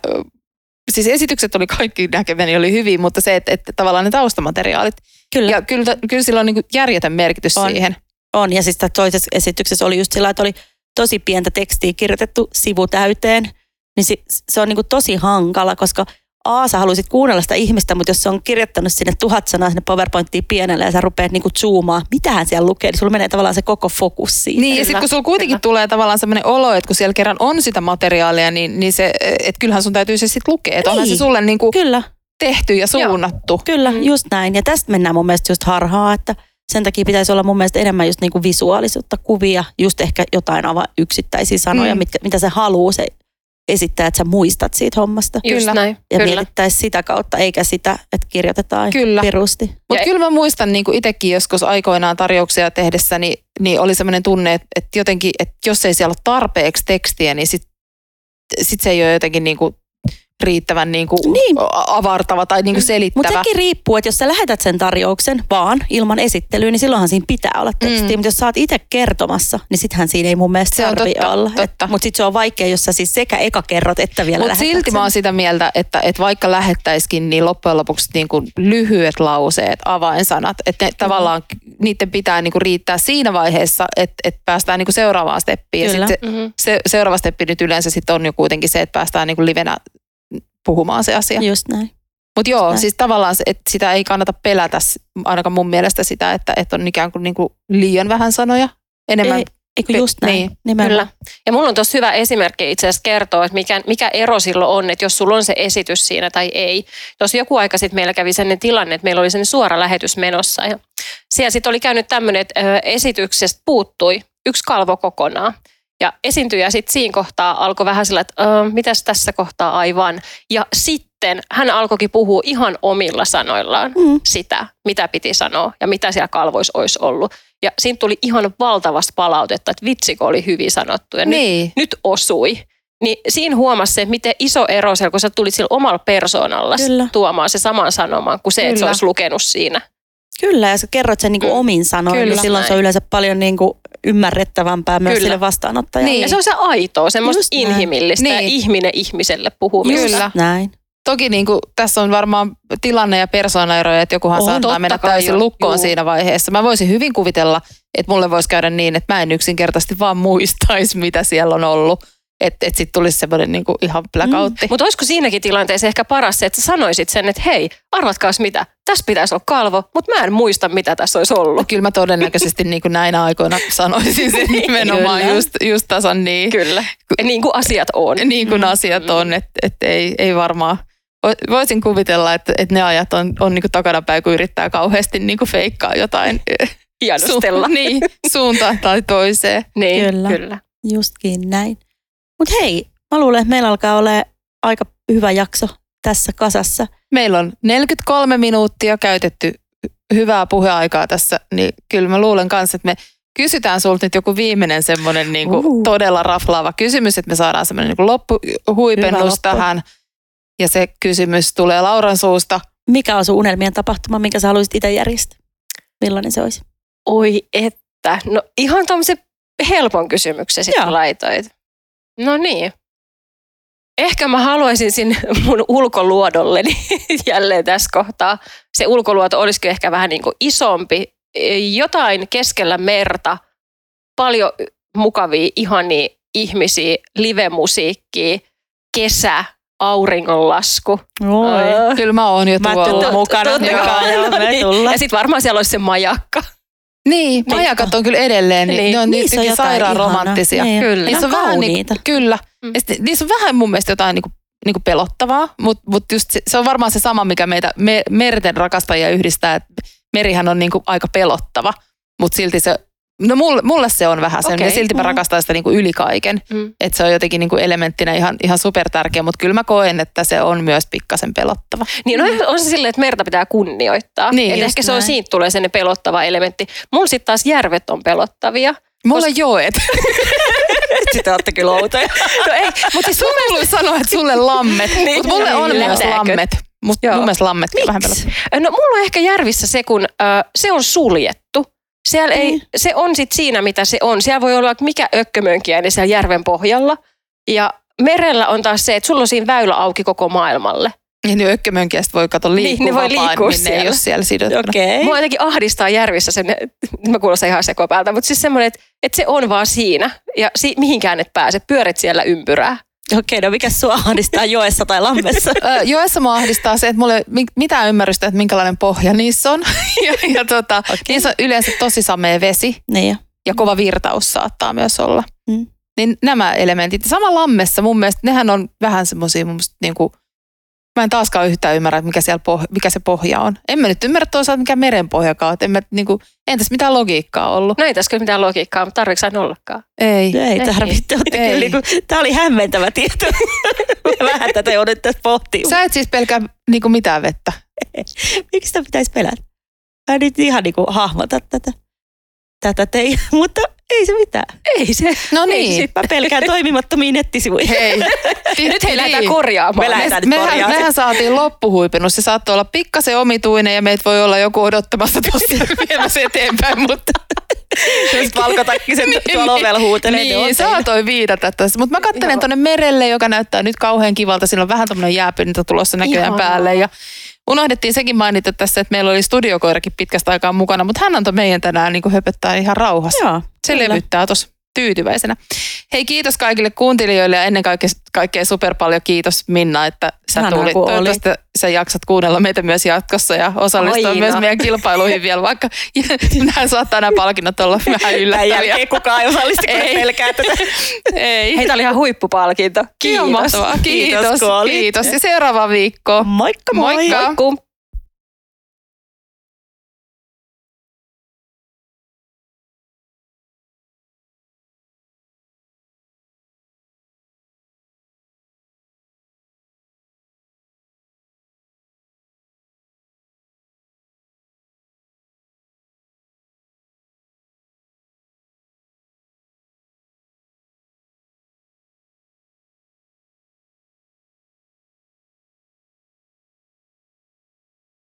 siis esitykset oli kaikki näkeväni oli hyviä, mutta se, että, että tavallaan ne taustamateriaalit. Kyllä. Ja kyllä, kyllä sillä on niinku järjetön merkitys On. siihen. On, ja siis toisessa esityksessä oli just sillä, että oli tosi pientä tekstiä kirjoitettu sivu täyteen, niin se, se on niin kuin tosi hankala, koska A, sä haluaisit kuunnella sitä ihmistä, mutta jos se on kirjoittanut sinne tuhat sanaa sinne PowerPointtiin pienelle ja sä rupeat niin kuin zoomaan, mitähän siellä lukee, niin sulla menee tavallaan se koko fokus siihen. Niin, ja sitten kun sulla kuitenkin kyllä. tulee tavallaan semmoinen olo, että kun siellä kerran on sitä materiaalia, niin, niin se, että kyllähän sun täytyy se sitten lukea. Että onhan Niin. se sulle niinku Kyllä, tehty ja suunnattu. kyllä, Mm. just näin. Ja tästä mennään mun mielestä just harhaa, että sen takia pitäisi olla mun mielestä enemmän just niin kuin visuaalisuutta, kuvia, just ehkä jotain aivan yksittäisiä sanoja, Mm. mitkä, mitä se haluaa se esittää, että sä muistat siitä hommasta. Just Kyllä. näin. ja Kyllä. mietittäisiin sitä kautta, eikä sitä, että kirjoitetaan Kyllä. pirusti. Mutta kyllä mä muistan niin itsekin joskus aikoinaan tarjouksia tehdessä, niin, niin oli semmoinen tunne, että, että jotenkin, että jos ei siellä ole tarpeeksi tekstiä, niin sit, sit se ei ole jotenkin niin kuin riittävän niin kuin Niin. avartava tai niin kuin Mutta selittävä. sekin riippuu, että jos sä lähetät sen tarjouksen vaan ilman esittelyä, niin silloinhan siinä pitää olla tekstiä. Mm. Mm. Mutta jos sä oot itse kertomassa, niin sittenhän siinä ei mun mielestä Se on totta, olla. totta. Mutta sitten se on vaikea, jos sä siis sekä eka kerrot, että vielä Mutta lähetät silti sen. mä oon sitä mieltä, että, että vaikka lähettäisikin, niin loppujen lopuksi niin kuin lyhyet lauseet, avainsanat, että ne tavallaan niiden pitää niin kuin riittää siinä vaiheessa, että, että päästään niin kuin seuraavaan steppiin. Ja Kyllä. sit se, Mhm. se, seuraava steppi nyt yleensä sitten on jo kuitenkin se, että päästään niin kuin livenä puhumaan se asia. Just näin. Mutta joo, näin. siis tavallaan se, että sitä ei kannata pelätä, ainakaan mun mielestä sitä, että, että on ikään kuin, niin kuin liian vähän sanoja. Enemmän. Ei, eikö just näin? niin, Nimenomaan. Kyllä. Ja mulla on tuossa hyvä esimerkki itse asiassa kertoa, että mikä, mikä ero silloin on, että jos sulla on se esitys siinä tai ei. Tuossa joku aika sitten meillä kävi sellainen tilanne, että meillä oli sellainen suora lähetys menossa. Ja siellä sitten oli käynyt tämmöinen, että esityksestä puuttui yksi kalvo kokonaan. Ja esiintyjä sitten siinä kohtaa alkoi vähän sillä, että ö, mitäs tässä kohtaa aivan. Ja sitten hän alkoikin puhua ihan omilla sanoillaan Mm. sitä, mitä piti sanoa ja mitä siellä kalvoissa olisi ollut. Ja siinä tuli ihan valtavasti palautetta, että vitsikö oli hyvin sanottu ja nyt, Niin. nyt osui. Niin siinä huomasi se, miten iso ero siellä, kun sä tulit sillä omalla persoonalla Kyllä. tuomaan se saman sanoman, kuin se, että se Kyllä. olisi lukenut siinä. Kyllä, ja sä kerrot sen niinku Mm. omin sanoin, Kyllä. niin silloin se on Näin. yleensä paljon niinku ymmärrettävämpää myös Kyllä. sille vastaanottajalle. Niin. Ja se on se aitoa, semmoista Just näin. inhimillistä ja Niin. ihminen ihmiselle puhumista. Kyllä. Näin. Toki niin kuin, tässä on varmaan tilanne- ja persoonaeroja, että jokuhan On, saattaa mennä kai täysin on. lukkoon Juu. siinä vaiheessa. Mä voisin hyvin kuvitella, että mulle voisi käydä niin, että mä en yksinkertaisesti vaan muistaisi, mitä siellä on ollut. Että et sitten tulisi semmoinen niin kuin ihan blackoutti. Mutta olisiko siinäkin tilanteessa ehkä paras se, että sä sanoisit sen, että hei, arvatkaas mitä, tässä pitäisi olla kalvo, mutta mä en muista, mitä tässä olisi ollut. Kyllä mä todennäköisesti niin kuin näinä aikoina sanoisin sen nimenomaan Kyllä. just, just tasan niin, Kyllä. Niin kuin asiat on. niin kuin Mm. asiat on, että et ei, ei varmaan. Vo- Voisin kuvitella, että, että ne ajat on, on niin kuin takanapäin, kun yrittää kauheasti niin kuin feikkaa jotain Hienostella. Su- niin, suuntaan tai toiseen. Niin, Kyllä. kyllä. kyllä. Justkin näin. Mutta hei, mä luulen, että meillä alkaa olla aika hyvä jakso tässä kasassa. Meillä on 43 minuuttia käytetty hyvää puheaikaa tässä, niin kyllä mä luulen kanssa, että me kysytään sulta nyt joku viimeinen semmoinen niin kuin Uhu. todella raflaava kysymys, että me saadaan semmoinen niin kuin loppuhuipennus tähän. Ja se kysymys tulee Lauran suusta. Mikä on sun unelmien tapahtuma, minkä sä haluaisit itse järjestää? Millainen se olisi? Oi että. No ihan tuommoisen helpon kysymyksen sitten laitoit. No niin. Ehkä mä haluaisin sinne mun ulkoluodolleni jälleen tässä kohtaa. Se ulkoluoto olisikin ehkä vähän niin kuin isompi. Jotain keskellä merta. Paljon mukavia, ihania ihmisiä, livemusiikkia, kesä, auringonlasku. Oi. Kyllä mä oon jo Mä tuolla. tulen mukana. Totta Niin. Ja sitten varmaan siellä olisi se majakka. Niin, majakat on kyllä edelleen, niin, Niin. ne on Niissä on niin jotain sairaan romanttisia. Niin. Kyllä. Niissä on vähän niin, kyllä. Mm. Ja sit, niissä on vähän mun mielestä jotain niin kuin, niin kuin pelottavaa, mutta mut just se, se on varmaan se sama, mikä meitä me, merten rakastajia yhdistää, että merihän on niin kuin aika pelottava, mutta silti se No mulle, mulle se on vähän sen, Okei. ja silti mä Mm. rakastan sitä niin kuin yli kaiken. Mm. Että se on jotenkin niin kuin elementtinä ihan, ihan super tärkeä, mutta kyllä mä koen, että se on myös pikkasen pelottava. Niin no, on se silleen, että merta pitää kunnioittaa. Niin, Et ehkä se on siitä tulee sen pelottava elementti. Mulla sitten taas järvet on pelottavia. Mulla Kos... joet. Sitten olette kyllä outoja. No ei, mutta siis Sun kuului sanoa, että sulle lammet, Niin. mutta mulle on Niin, myös lammet. Mut Joo. mun mielestä lammetkin on vähän pelottavia. No mulla on ehkä järvissä se, kun ö, se on suljettu. Siellä ei, Niin. se on sit siinä, mitä se on. Siellä voi olla mikä ökkömönkiäinen siellä järven pohjalla. Ja merellä on taas se, että sulla on siinä väylä auki koko maailmalle. Ja niin ökkömönkiästä voi kato liikkua Niin, ne voi liikkua vapaammin, ne ei siellä. ole siellä sidottuna. Okei. Mua jotenkin ahdistaa järvissä sen, mä kuulostan ihan sekopäältä, mutta siis semmoinen, että, että se on vaan siinä ja si, mihinkään et pääse, pyörit siellä ympyrää. Okei, no mikä sua ahdistaa joessa tai lammessa? Joessa mua ahdistaa se, että mulla ei ole mi- mitään ymmärrystä, että minkälainen pohja niissä on. ja, ja tota, okay. niissä on yleensä tosi samea vesi niin jo. ja kova virtaus saattaa myös olla. Mm. Niin nämä elementit. Sama lammessa mun mielestä, nehän on vähän semmoisia mun mielestä niin kuin, mä en taaskaan yhtään ymmärrä, mikä, siellä poh- mikä se pohja on. En mä nyt ymmärrä toisaalta, mikä meren pohjakaan on. että En mä, niin kuin, entäs mitään logiikkaa ollut? No ei tässä kyllä mitään logiikkaa, mutta tarvitsen aina ollakaan. Ei. Ei tarvitse. Ei. kyllä niinku, tää oli hämmentävä tieto. Vähän tätä joudut tässä pohtimaan. Sä et siis pelkää niin kuin mitään vettä. Miksi sitä pitäisi pelätä? Mä nyt ihan niinku hahmota tätä, tätä teidän, mutta ei se mitään. Ei se. No Ei niin. sit. Mä pelkään toimimattomia nettisivuja. Hei. Nyt hei lähdetään Niin. korjaamaan. Me lähdetään nyt mehän, korjaamaan. mehän saatiin loppuhuipennus. Se saattoi olla pikkasen omituinen ja meitä voi olla joku odottamassa tuossa viemässä eteenpäin, mutta... Jos valkotakkiset tuolla ovella huutelee, Niin, teillä. saatoin viidata tässä. Mutta mä katselen Joo. tuonne merelle, joka näyttää nyt kauhean kivalta. Siinä on vähän tämmöinen jääpinta tulossa näköjään Ihanaa. päälle. Ja unohdettiin sekin mainita tässä, että meillä oli studiokoirakin pitkästä aikaa mukana, mutta hän antoi meidän tänään niin höpöttää ihan rauhassa. Joo, Se kyllä. levyttää tuossa tyytyväisenä. Hei kiitos kaikille kuuntelijoille ja ennen kaikkea, kaikkea super paljon kiitos Minna, että sä Ihanaa, tulit. kun oli. Toivottavasti sä jaksat kuunnella meitä myös jatkossa ja osallistua Aina. myös meidän kilpailuihin vielä, vaikka nämä saattaa nämä palkinnot olla vähän Tämän yllättäviä. jälkeen kukaan ei osallistu, kun Ei. pelkää tätä. Ei. Hei, oli ihan huippupalkinto. Kiitos, Kiitos, kun olit. kiitos. Ja seuraava viikko. Moikka moi! Moikka. Moikku.